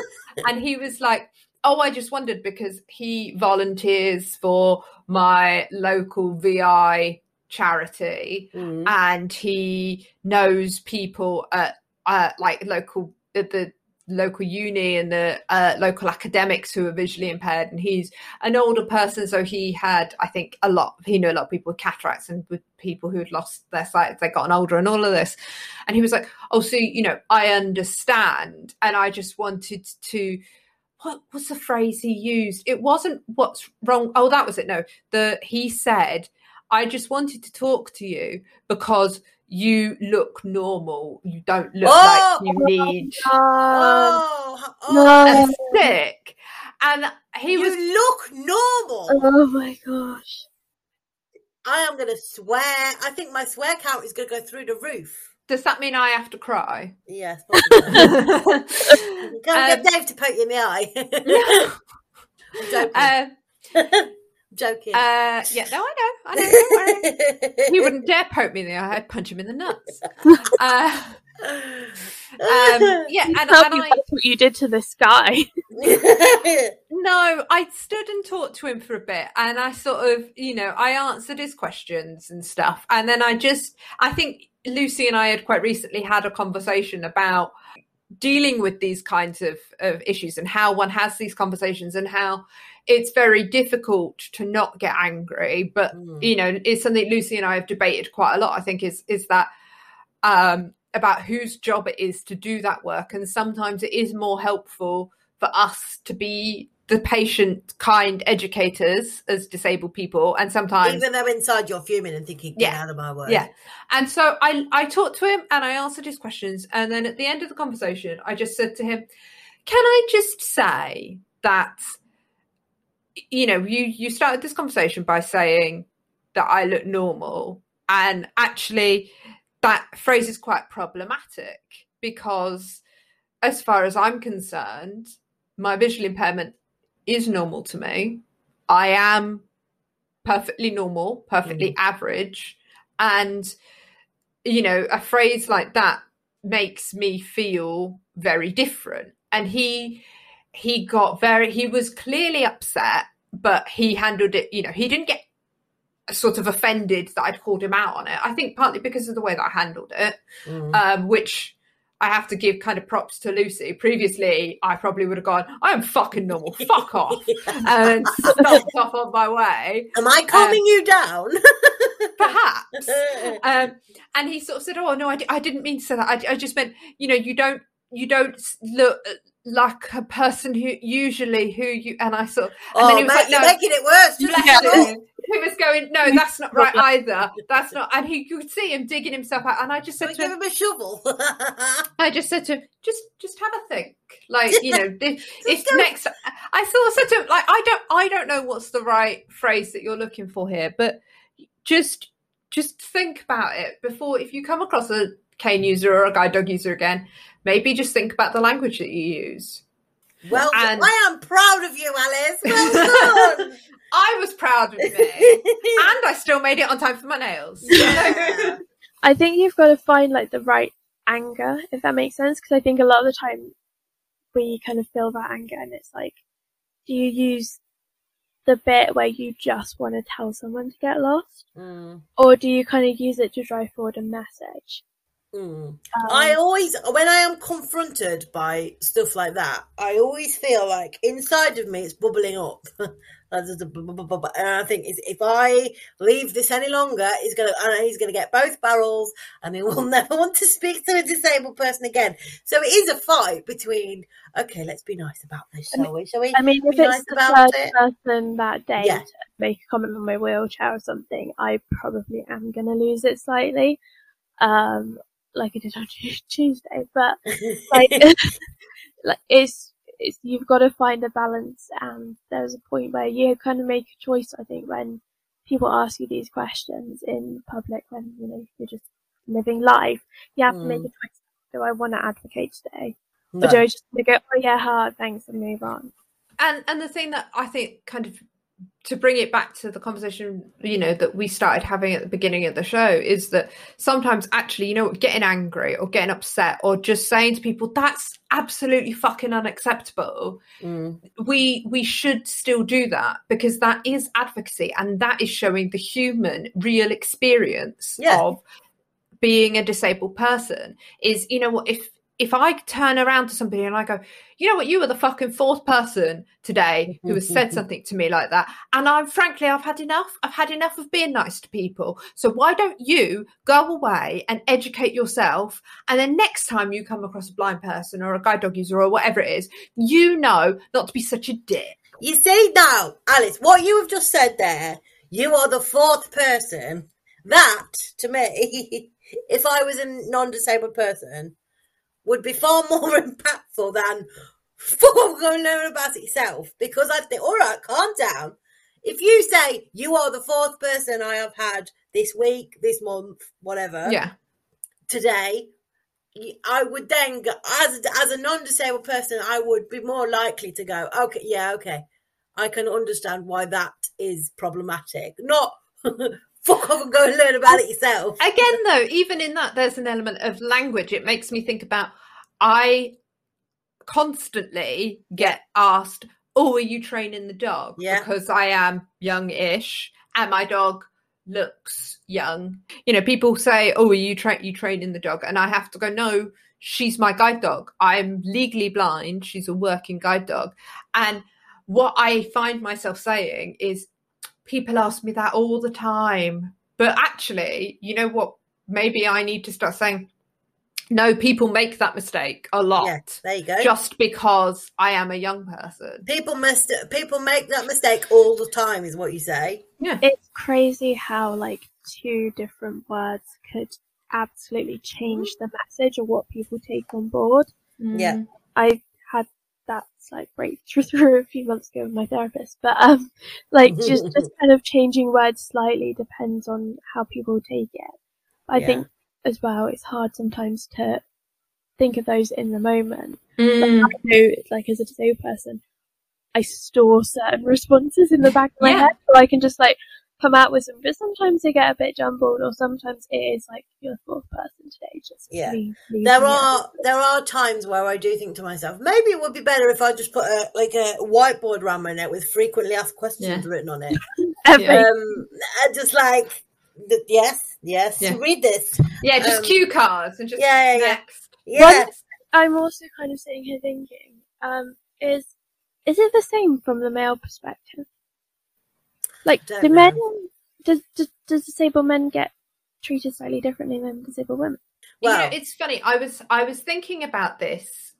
and he was like, "Oh, I just wondered because he volunteers for my local VI charity." Mm. and he knows people at uh, like local at the local uni and the uh, local academics who are visually impaired and he's an older person so he had i think a lot he knew a lot of people with cataracts and with people who had lost their sight as they gotten older and all of this and he was like oh so you know i understand and i just wanted to what was the phrase he used it wasn't what's wrong oh that was it no the he said I just wanted to talk to you because you look normal. You don't look Oh! like you need Um, Oh, oh, no. stick. And he you was look normal. Oh my gosh. I am going to swear. I think my swear count is going to go through the roof. Does that mean I have to cry? Yes, possibly. um, Go and get Dave to poke you in the eye. I'm joking. uh, joking. uh, yeah, no, I know. I know. Don't worry. He wouldn't dare poke me in the eye. I'd punch him in the nuts. Uh, um, yeah, and, Tell and me I, what you did to this guy. No, I stood and talked to him for a bit and I sort of, you know, I answered his questions and stuff. And then I just, I think Lucy and I had quite recently had a conversation about dealing with these kinds of, of issues and how one has these conversations and how it's very difficult to not get angry. But, Mm. you know, it's something Lucy and I have debated quite a lot, I think, is, is that, um, about whose job it is to do that work. And sometimes it is more helpful for us to be the patient kind educators as disabled people. And sometimes, Even though inside you're fuming and thinking, get Yeah. out of my way. yeah. And so I, I talked to him and I answered his questions. And then at the end of the conversation, I just said to him, can I just say that, you know, you, you started this conversation by saying that I look normal. And actually, that phrase is quite problematic because, as far as I'm concerned, my visual impairment is normal to me. I am perfectly normal, perfectly average. And, you know, a phrase like that makes me feel very different. And he, he got very, he was clearly upset, but he handled it, you know, he didn't get sort of offended that I'd called him out on it. I think partly because of the way that I handled it, Mm. um, which I have to give kind of props to Lucy. Previously, I probably would have gone, I am fucking normal, fuck off, and stomped off on my way. Am I calming you down? Perhaps. Um, and he sort of said, "Oh no, I, didn't mean to say that. I, I just meant, you know, you don't you don't s- look like a person who usually who you." And I sort of, and oh, then he was mate, like, you're "No." making it worse. Stop. He was going, no, that's not right either. That's not, and he could see him digging himself out. And I just said to give him, him a shovel? I just said to him, just, just have a think. Like, you know, if, if next, I sort of said to him, like, I don't, I don't know what's the right phrase that you're looking for here, but just, just think about it before, if you come across a cane user or a guide dog user again, maybe just think about the language that you use. well, And- I am proud of you, Alice. Well done. I was proud of me, and I still made it on time for my nails. Yeah. I think you've got to find like the right anger, if that makes sense. Because I think a lot of the time we kind of feel that anger, and it's like, do you use the bit where you just want to tell someone to get lost, Mm, or do you kind of use it to drive forward a message? Mm. Um, I always, when I am confronted by stuff like that, I always feel like inside of me it's bubbling up. And I think if I leave this any longer, he's gonna, and he's gonna get both barrels, and he will never want to speak to a disabled person again. So it is a fight between. Okay, let's be nice about this, shall we? Shall we? I mean, if be it's nice the about third it. person that day Yeah. to make a comment on my wheelchair or something, I probably am going to lose it slightly, um, like I did on Tuesday. But like, like it's, it's you've got to find a balance, and there's a point where you kind of make a choice. I think when people ask you these questions in public, when you know you're just living life, you have to make a Mm. choice. Do I want to advocate today, No. or do I just want to go, oh yeah, hard, thanks, and move on? and and the thing that I think kind of to bring it back to the conversation you know that we started having at the beginning of the show is that sometimes actually you know getting angry or getting upset or just saying to people that's absolutely fucking unacceptable Mm. we we should still do that because that is advocacy and that is showing the human real experience Yeah. of being a disabled person is you know what if if I turn around to somebody and I go, you know what, you were the fucking fourth person today who has said something to me like that. And I'm frankly, I've had enough. I've had enough of being nice to people. So why don't you go away and educate yourself? And then next time you come across a blind person or a guide dog user or whatever it is, you know not to be such a dick. You see now, Alice, what you have just said there, you are the fourth person. That, to me, if I was a non disabled person, would be far more impactful than fuck off, go and about itself. Because I'd think, all right, calm down. If you say you are the fourth person I have had this week, this month, whatever, Yeah. today, I would then go as as a non-disabled person, I would be more likely to go, okay, yeah, okay, I can understand why that is problematic. Not fuck off and go and learn about it yourself. Again, though, even in that, there's an element of language. It makes me think about I constantly get asked, "Oh, are you training the dog?" Yeah. Because I am young-ish, and my dog looks young. You know, people say, "Oh, are you tra- you training the dog?" And I have to go, "No, she's my guide dog. I'm legally blind. She's a working guide dog." And what I find myself saying is, people ask me that all the time. But actually, you know what? Maybe I need to start saying, no, people make that mistake a lot Yeah, there you go. just because I am a young person. people must people make that mistake all the time, is what you say. Yeah, it's crazy how like two different words could absolutely change mm. the message or what people take on board. Mm. Yeah. I had that like breakthrough through a few months ago with my therapist, but um, like just just kind of changing words slightly depends on how people take it. I Yeah. think as well, it's hard sometimes to think of those in the moment. Mm. I know, like as a disabled person, I store certain responses in the back of my Yeah. head, so I can just like come out with them. But sometimes they get a bit jumbled, or sometimes it is like you're the fourth person today. Just Yeah. leave, leave There me are there are times where I do think to myself, maybe it would be better if I just put a like a whiteboard around my neck with frequently asked questions Yeah. written on it. Yeah. Um, and just like th- yes, yes, Yeah. read this. Yeah, just Um, cue cards and just yeah, yeah, yeah. next. Yeah. I'm also kind of sitting here thinking, um, is is it the same from the male perspective? Like, Don't know. men does, does does disabled men get treated slightly differently than disabled women? you know, Well- it's funny. I was I was thinking about this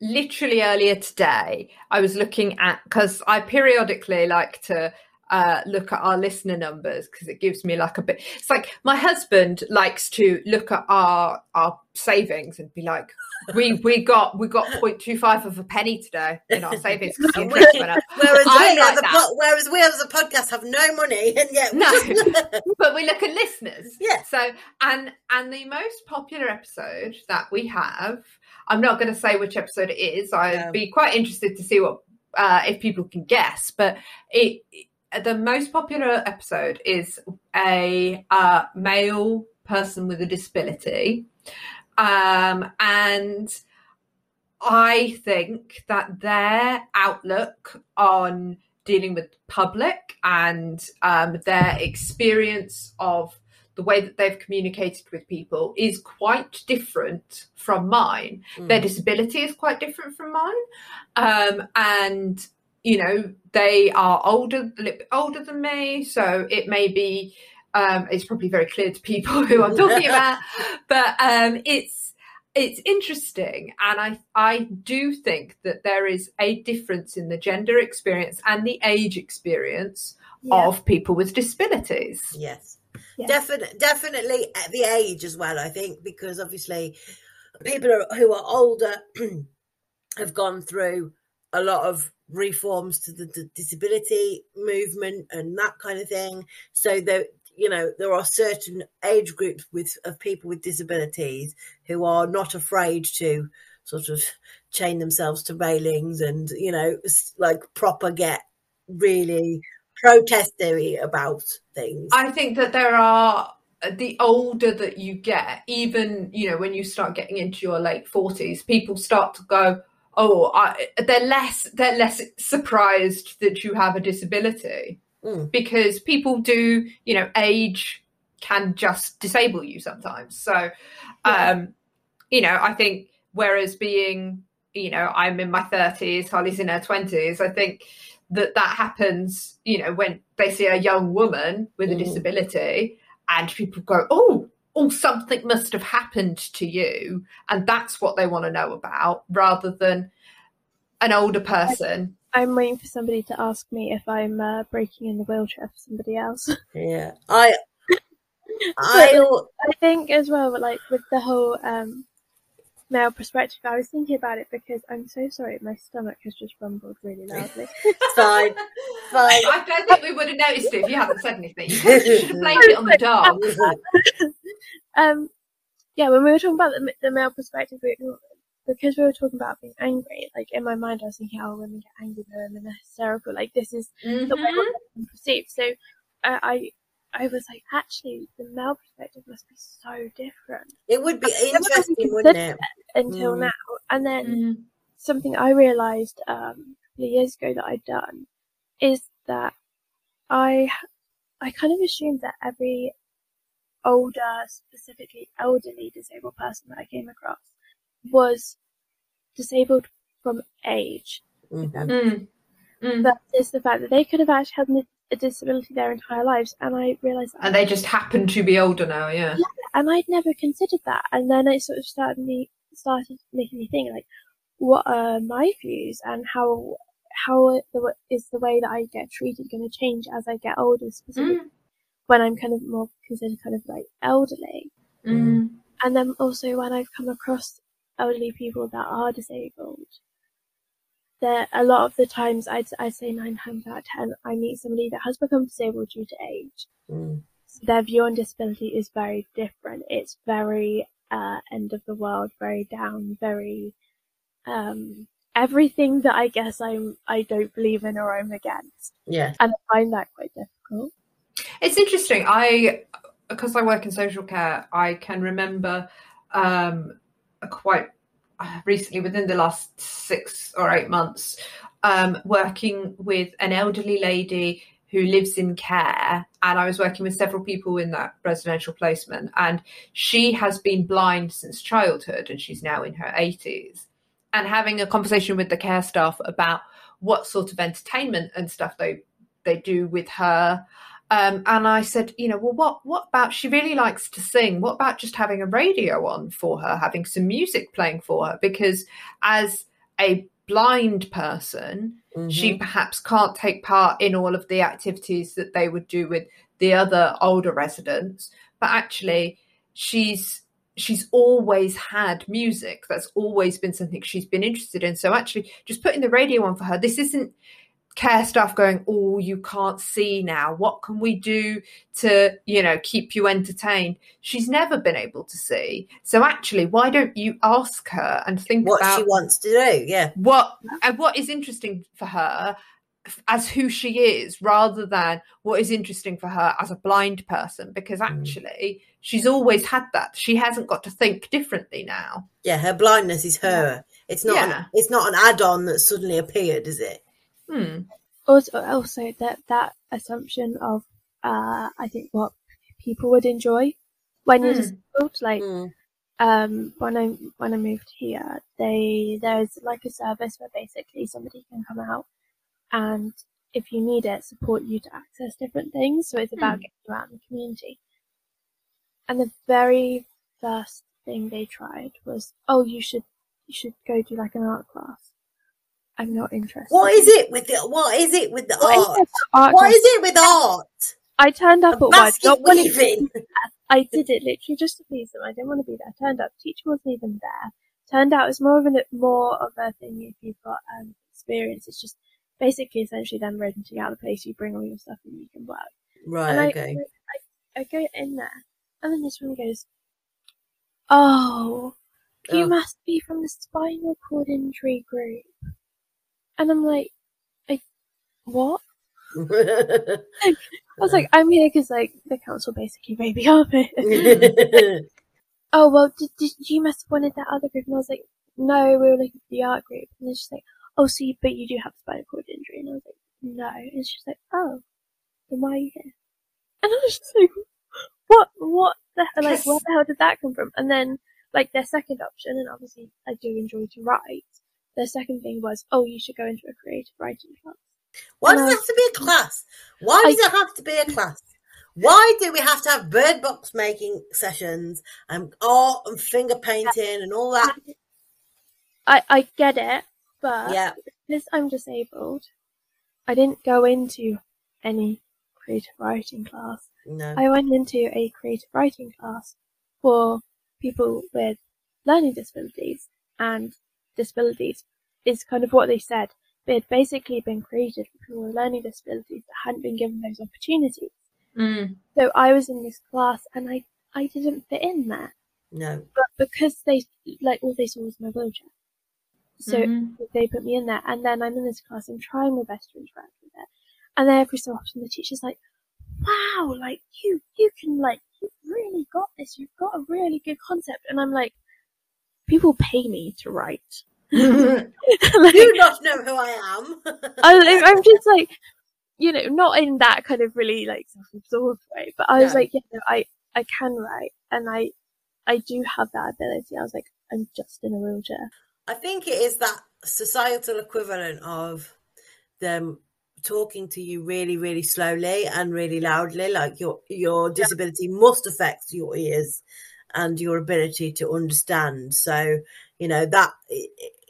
literally earlier today. I was looking at because I periodically like to uh, look at our listener numbers because it gives me like a bit. It's like my husband likes to look at our our savings and be like, "We we got we got 0.25 of a penny today in our savings the interest went up." Whereas we, like po- whereas we as a podcast have no money, and yet No. but we look at listeners. Yeah. So and and the most popular episode that we have, I'm not going to say which episode it is. I'd be quite interested to see what uh, if people can guess. But it, the most popular episode is a uh, male person with a disability, um, and I think that their outlook on dealing with public and um, their experience of the way that they've communicated with people is quite different from mine. Their disability is quite different from mine. Um, and, you know, they are older, a little bit older than me. So it may be, um, it's probably very clear to people who I'm talking about, but um, it's, it's interesting and I, I do think that there is a difference in the gender experience and the age experience of people with disabilities. Yes. Yeah. Definitely, definitely at the age as well. I think because obviously people are, who are older have gone through a lot of reforms to the, the disability movement and that kind of thing. So there, you know, there are certain age groups with of people with disabilities who are not afraid to sort of chain themselves to railings and you know, like proper get really protestery about things. I think that there are uh, the older that you get, even you know when you start getting into your late forties, people start to go, "Oh, I, they're less they're less surprised that you have a disability Mm. because people do, you know, age can just disable you sometimes." So, um, you know, I think whereas being, you know, I'm in my thirties, Holly's in her twenties, I think that that happens you know when they see a young woman with a Mhm. disability and people go oh oh something must have happened to you and that's what they want to know about rather than an older person I'm waiting for somebody to ask me if I'm uh, breaking in the wheelchair for somebody else. Yeah, I, I, I think as well, like with the whole um, male perspective, I was thinking about it because I'm so sorry, my stomach has just rumbled really loudly. fine, fine. i don't think we would have noticed it if you hadn't said anything you should have blamed it on the dog um, yeah, when we were talking about the, the male perspective, we, because we were talking about being angry, like in my mind, I was thinking, oh, women get angry, they're women are hysterical. Like this is the way Mhm. women perceive. So uh, I, I was like, actually, the male perspective must be so different It would be never interesting, wouldn't it? until Mm. now. And then Mhm. something I realised um, a couple of years ago that I'd done is that I I kind of assumed that every older, specifically elderly disabled person that I came across was disabled from age. Mhm. Mm. Mm. But it's the fact that they could have actually had a disability their entire lives, and I realised and they just happen to be older now yeah and I'd never considered that. And then it sort of started me started making me think like, what are my views and how how the, is the way that I get treated going to change as I get older, specifically Mm. When I'm kind of more considered kind of like elderly. Mm. And then also when I've come across elderly people that are disabled, there a lot of the times I'd I'd say nine times out of ten I meet somebody that has become disabled due to age Mm. their view on disability is very different. It's very uh, end of the world, very down, very um, everything that I guess I'm I don't believe in or I'm against, Yeah. and I find that quite difficult. It's interesting. I because I work in social care, I can remember um, quite uh, recently, within the last six or eight months, um, working with an elderly lady who lives in care. And I was working with several people in that residential placement. And she has been blind since childhood and she's now in her 80s and having a conversation with the care staff about what sort of entertainment and stuff they they do with her um, and I said, you know, well, what what about she really likes to sing? What about just having a radio on for her, having some music playing for her? Because as a blind person, mm-hmm. she perhaps can't take part in all of the activities that they would do with the other older residents. But actually, she's she's always had music. That's always been something she's been interested in. So actually, just putting the radio on for her, this isn't care staff going, Oh, you can't see now. What can we do to, you know, keep you entertained? She's never been able to see. So actually, why don't you ask her and think about what about she wants to do? Yeah. What and what is interesting for her as who she is rather than what is interesting for her as a blind person because mm. actually mm. she's always had that she hasn't got to think differently now yeah her blindness is her it's not yeah. an, it's not an add-on that suddenly appeared is it Hmm. Also, also that that assumption of uh, I think what people would enjoy when you're hmm. disabled, like mm. um, when I when I moved here, they there's like a service where basically somebody can come out and if you need it, support you to access different things. So it's about mm. getting you out in the community. And the very first thing they tried was, oh, you should you should go do like an art class. I'm not interested. What is it with the what is it with the art? art? What is it with art? I turned up at work. Not weaving. I did it literally just to please them. I didn't want to be there. I turned up. Teacher wasn't even there. Turned out it's more of a more of a thing if you've got um, experience. It's just basically essentially them renting out the place. You bring all your stuff and you can work. Right. And okay. I, I, I go in there, and then this one goes, "Oh, you oh. must be from the spinal cord injury group." And I'm like, like, what? I was like, I'm here because like the council basically made me up oh well, did, did you must have wanted that other group? And I was like, no, we were looking for the art group. And she's like, oh, so you, but you do have spinal cord injury. And I was like, no. And she's like, oh, then why are you here? And I was just like, what, what the hell, like, where the hell did that come from? And then, like, their second option, and obviously I do enjoy to write, the second thing was, oh, you should go into a creative writing class. Why does it have to be a class? Why does I, it have to be a class? Why do we have to have bird box making sessions and art and finger painting and all that? I, I get it, but yeah. because I'm disabled, I didn't go into any creative writing class. No. I went into a creative writing class for people with learning disabilities and disabilities is kind of what they said. They had basically been created for people with learning disabilities that hadn't been given those opportunities. Mm. So I was in this class and I, I didn't fit in there. No. But because they, like, all they saw was my wheelchair. So mm-hmm. they put me in there and then I'm in this class, I'm trying my best to interact with it. And then every so often the teacher's like, wow, like, you, you can, like, you've really got this, you've got a really good concept. And I'm like, people pay me to write. like, you not know who I am. I, I'm just like, you know, not in that kind of really like self-absorbed way, but I was like, yeah, no, I I can write, and I I do have that ability. I was like, I'm just in a wheelchair. I think it is that societal equivalent of them talking to you really, really slowly and really loudly. Like your your disability yeah. must affect your ears and your ability to understand. So you know that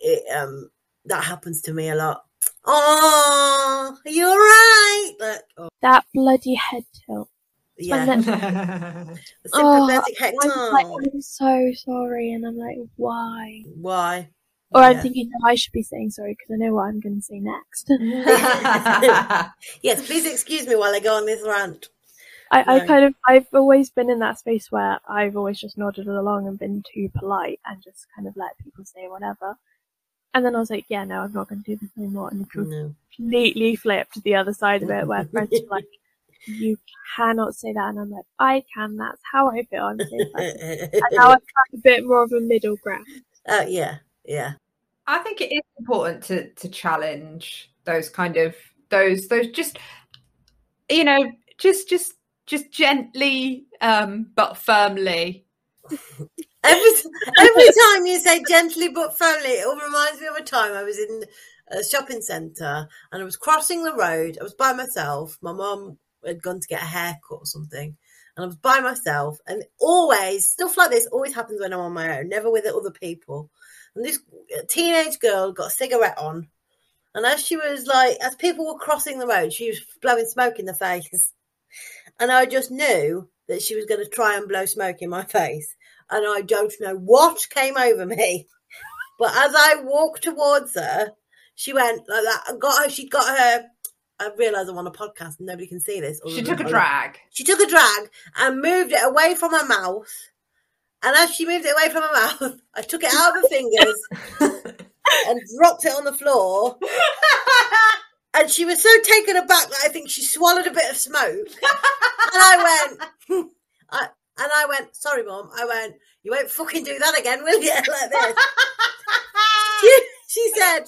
it, um that happens to me a lot. Oh, you're right. Like, oh. That bloody head tilt. Yeah. the sympathetic oh. I'm, like, I'm so sorry, and I'm like, why? Why? Or yeah. I'm thinking, no, I should be saying sorry because I know what I'm going to say next. yes, please excuse me while I go on this rant. I, I kind of I've always been in that space where I've always just nodded along and been too polite and just kind of let people say whatever. And then I was like, yeah, no, I'm not going to do this anymore. And no. completely flipped to the other side of it where friends are like, you cannot say that. And I'm like, I can. That's how I feel. I'm saying and now I've tried a bit more of a middle ground. Uh, yeah, yeah. I think it is important to to challenge those kind of those those just you know, just just just gently um but firmly. Every every time you say gently but firmly, it all reminds me of a time I was in a shopping centre and I was crossing the road. I was by myself. My mum had gone to get a haircut or something, and I was by myself. And always stuff like this always happens when I'm on my own, never with other people. And this teenage girl got a cigarette on, and as she was like, as people were crossing the road, she was blowing smoke in the face, and I just knew that she was going to try and blow smoke in my face and I don't know what came over me. But as I walked towards her, she went like that. I got her. She got her. I realise I'm on a podcast and nobody can see this. She took a drag. She took a drag and moved it away from her mouth. And as she moved it away from her mouth, I took it out of her fingers and dropped it on the floor. And she was so taken aback that I think she swallowed a bit of smoke. And I went, I, and I went, sorry, mom. I went, you won't fucking do that again, will you? Like this. she, she said,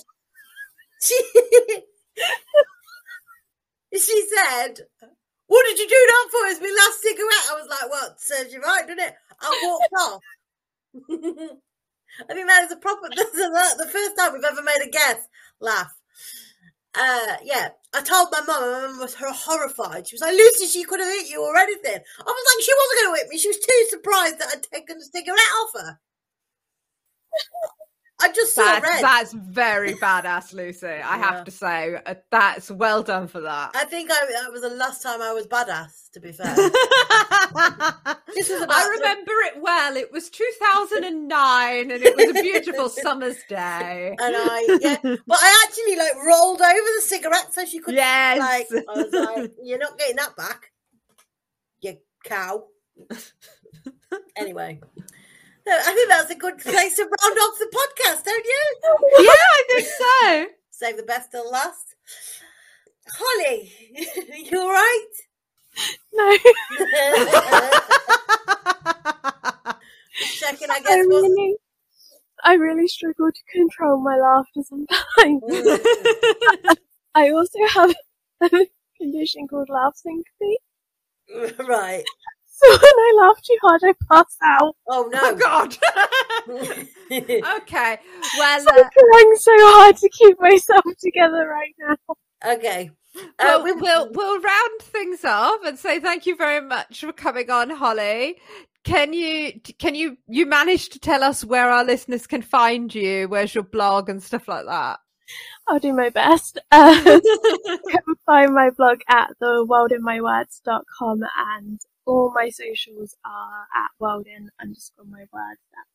she, she said, what did you do that for? It's my last cigarette. I was like, what? serves you right, didn't it? I walked off. I think that is a proper, that's the first time we've ever made a guest laugh. Uh, yeah, I told my mum, and my mum was horrified. She was like, Lucy, she could have hit you or anything. I was like, she wasn't going to hit me. She was too surprised that I'd taken the cigarette off her. I just saw That's, red. that's very badass, Lucy. I Yeah. have to say, uh, that's well done for that. I think I, that was the last time I was badass, to be fair. I remember it well. It was 2009 and it was a beautiful summer's day. And I, yeah, but I actually like rolled over the cigarette so she could, Yes. like, I was like, you're not getting that back, you cow. anyway, I think that's a good place to round off the podcast, don't you? yeah, I think so. Save the best till last. Holly, you all right? No, checking, I I guess. what's- really, I really struggle to control my laughter sometimes. Mm, I also have a condition called laugh syncope. right. So when I laugh too hard, I pass out. Oh no! Oh. God. okay. Well, I'm uh, trying so hard to keep myself together right now. okay. Uh, well, we- we'll we'll round things off and say thank you very much for coming on, Holly. Can you can you you manage to tell us where our listeners can find you? Where's your blog and stuff like that? I'll do my best. Uh, you can find my blog at theworldinmywords.com and all my socials are at worldin underscore my words. That's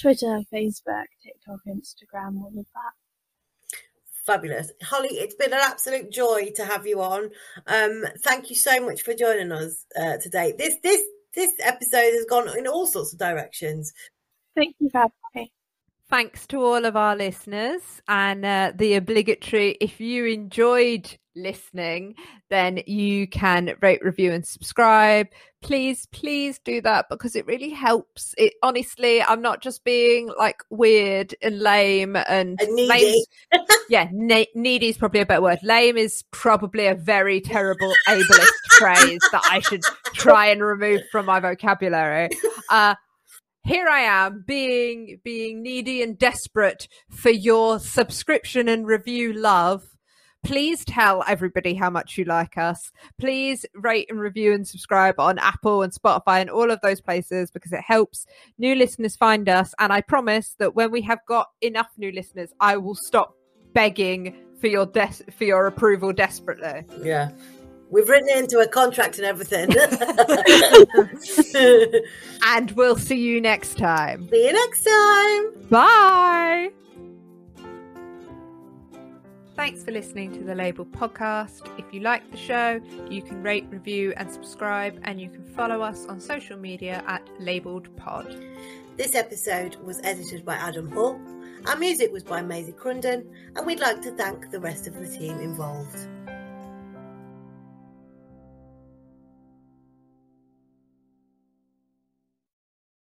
Twitter, Facebook, TikTok, Instagram, all of that. Fabulous. Holly, it's been an absolute joy to have you on. Um, thank you so much for joining us uh, today. This this this episode has gone in all sorts of directions. Thank you for having me. Thanks to all of our listeners and uh, the obligatory. If you enjoyed listening, then you can rate, review, and subscribe. Please, please do that because it really helps. It honestly, I'm not just being like weird and lame and And needy. yeah, ne- needy is probably a better word. Lame is probably a very terrible ableist phrase that I should try and remove from my vocabulary. Uh, here I am being being needy and desperate for your subscription and review love. Please tell everybody how much you like us. Please rate and review and subscribe on Apple and Spotify and all of those places because it helps new listeners find us. And I promise that when we have got enough new listeners, I will stop begging for your des- for your approval desperately. Yeah. We've written it into a contract and everything. And we'll see you next time. See you next time. Bye. Thanks for listening to the Label podcast. If you like the show, you can rate, review, and subscribe, and you can follow us on social media at lABLEd Pod. This episode was edited by Adam Hull. Our music was by Maisy Crunden, and we'd like to thank the rest of the team involved.